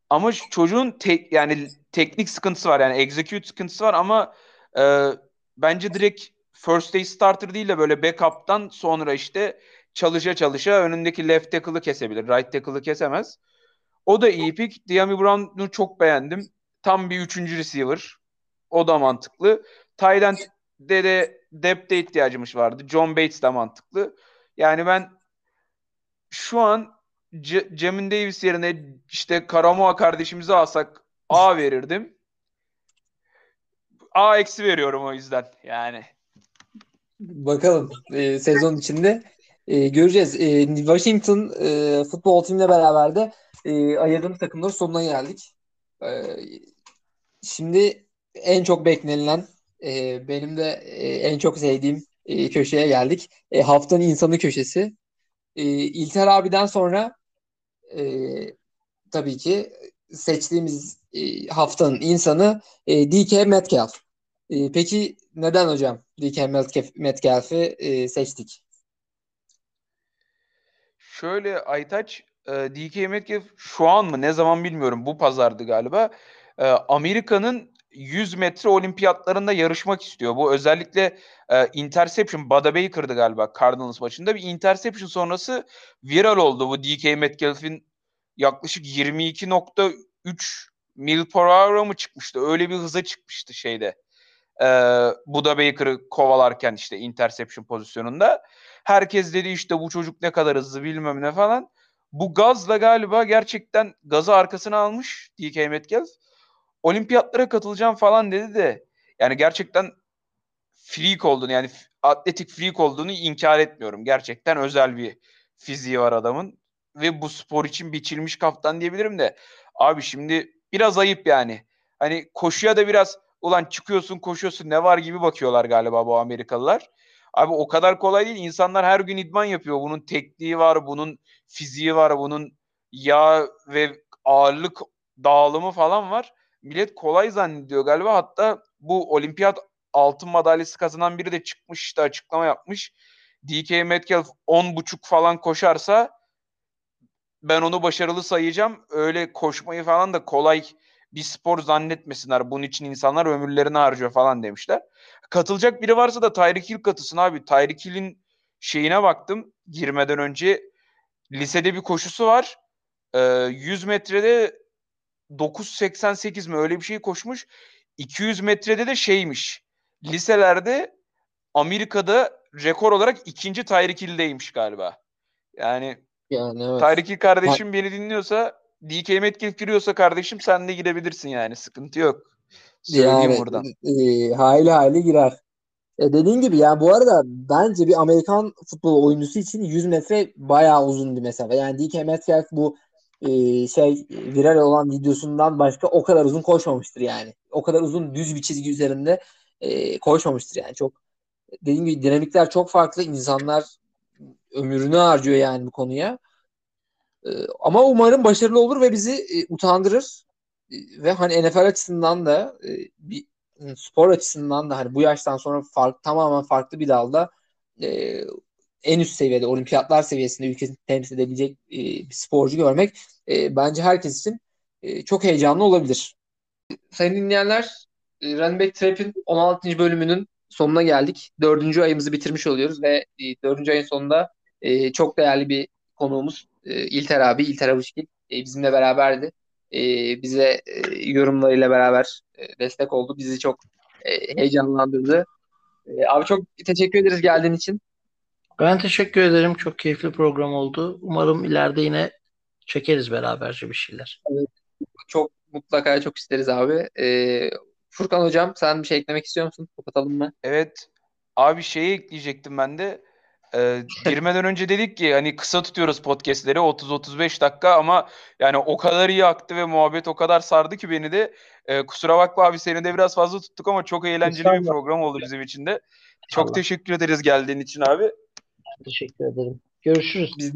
ama çocuğun tek yani teknik sıkıntısı var yani execute sıkıntısı var ama e, bence direkt first day starter değil de böyle backup'tan sonra işte çalışa çalışa önündeki left tackle'ı kesebilir. Right tackle'ı kesemez. O da iyi pick. Diami Brown'u çok beğendim. Tam bir üçüncü receiver. O da mantıklı. Tydent'de de depth'e ihtiyacımız vardı. John Bates de mantıklı. Yani ben şu an C- Jamin Davis yerine işte Karamoa kardeşimizi alsak A verirdim. A eksi veriyorum o yüzden yani. Bakalım e, sezon içinde e, göreceğiz. E, Washington e, futbol timle beraber de e, ayırdığımız takımların sonuna geldik. E, şimdi en çok beklenilen e, benim de e, en çok sevdiğim e, köşeye geldik. E, haftanın insanı köşesi. E, İlter abiden sonra e, tabii ki seçtiğimiz e, haftanın insanı e, DK Metcalf. E, peki neden hocam DK Metcalf, Metcalf'i e, seçtik? Şöyle Aytaç, DK Metcalf şu an mı ne zaman bilmiyorum bu pazardı galiba. Amerika'nın 100 metre olimpiyatlarında yarışmak istiyor. Bu özellikle e, interception, Bada Baker'dı galiba Cardinals maçında. Bir interception sonrası viral oldu bu DK Metcalf'in yaklaşık 22.3 mil per hour mı çıkmıştı? Öyle bir hıza çıkmıştı şeyde. E, Buda Baker'ı kovalarken işte interception pozisyonunda. Herkes dedi işte bu çocuk ne kadar hızlı bilmem ne falan. Bu gazla galiba gerçekten gazı arkasına almış DK Metcalf. Olimpiyatlara katılacağım falan dedi de yani gerçekten freak olduğunu yani atletik freak olduğunu inkar etmiyorum. Gerçekten özel bir fiziği var adamın ve bu spor için biçilmiş kaftan diyebilirim de abi şimdi biraz ayıp yani. Hani koşuya da biraz ulan çıkıyorsun koşuyorsun ne var gibi bakıyorlar galiba bu Amerikalılar. Abi o kadar kolay değil. İnsanlar her gün idman yapıyor. Bunun tekniği var, bunun fiziği var, bunun yağ ve ağırlık dağılımı falan var. Millet kolay zannediyor galiba. Hatta bu olimpiyat altın madalyası kazanan biri de çıkmış işte açıklama yapmış. DK Metcalf 10.5 falan koşarsa ben onu başarılı sayacağım. Öyle koşmayı falan da kolay bir spor zannetmesinler. Bunun için insanlar ömürlerini harcıyor falan demişler. Katılacak biri varsa da Tyreek Hill katılsın abi. Tyreek Hill'in şeyine baktım girmeden önce. Lisede bir koşusu var. Ee, 100 metrede 9.88 mi öyle bir şey koşmuş. 200 metrede de şeymiş. Liselerde Amerika'da rekor olarak ikinci Tyreek Hill'deymiş galiba. Yani, Yani evet. Hill kardeşim beni dinliyorsa DK Metcalf giriyorsa kardeşim sen de girebilirsin yani. Sıkıntı yok. Söyleyeyim Yani buradan. e, hayli hayli girer. E dediğin gibi yani bu arada bence bir Amerikan futbol oyuncusu için 100 metre bayağı uzun bir mesafe. Yani DK Metcalf bu e, şey viral olan videosundan başka o kadar uzun koşmamıştır yani. O kadar uzun düz bir çizgi üzerinde e, koşmamıştır yani. Çok dediğim gibi dinamikler çok farklı. İnsanlar ömrünü harcıyor yani bu konuya. E, ama umarım başarılı olur ve bizi e, utandırır. E, ve hani NFL açısından da e, bir spor açısından da hani bu yaştan sonra fark, tamamen farklı bir dalda en üst seviyede olimpiyatlar seviyesinde ülkesini temsil edebilecek bir sporcu görmek bence herkes için çok heyecanlı olabilir. Sayın dinleyenler e, Running Back Trap'in 16. bölümünün sonuna geldik. Dördüncü ayımızı bitirmiş oluyoruz ve e, dördüncü ayın sonunda e, çok değerli bir konuğumuz e, İlter abi, İlter Avuşkin e, bizimle beraberdi. E, bize e, yorumlarıyla beraber e, destek oldu. Bizi çok e, heyecanlandırdı. E, abi çok teşekkür ederiz geldiğin için. Ben teşekkür ederim. Çok keyifli program oldu. Umarım ileride yine çekeriz beraberce bir şeyler. Evet, çok mutlaka çok isteriz abi. E, Furkan hocam sen bir şey eklemek istiyor musun? Kapatalım mı? Evet. Abi şeyi ekleyecektim ben de e, girmeden önce dedik ki hani kısa tutuyoruz podcastleri 30-35 dakika ama yani o kadar iyi aktı ve muhabbet o kadar sardı ki beni de e, kusura bakma abi seni de biraz fazla tuttuk ama çok eğlenceli İnşallah. bir program oldu bizim için de. Çok Allah. teşekkür ederiz geldiğin için abi. Teşekkür ederim. Görüşürüz. Biz,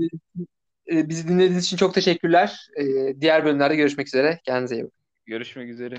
e, bizi dinlediğiniz için çok teşekkürler. E, diğer bölümlerde görüşmek üzere. Kendinize iyi bakın. Görüşmek üzere.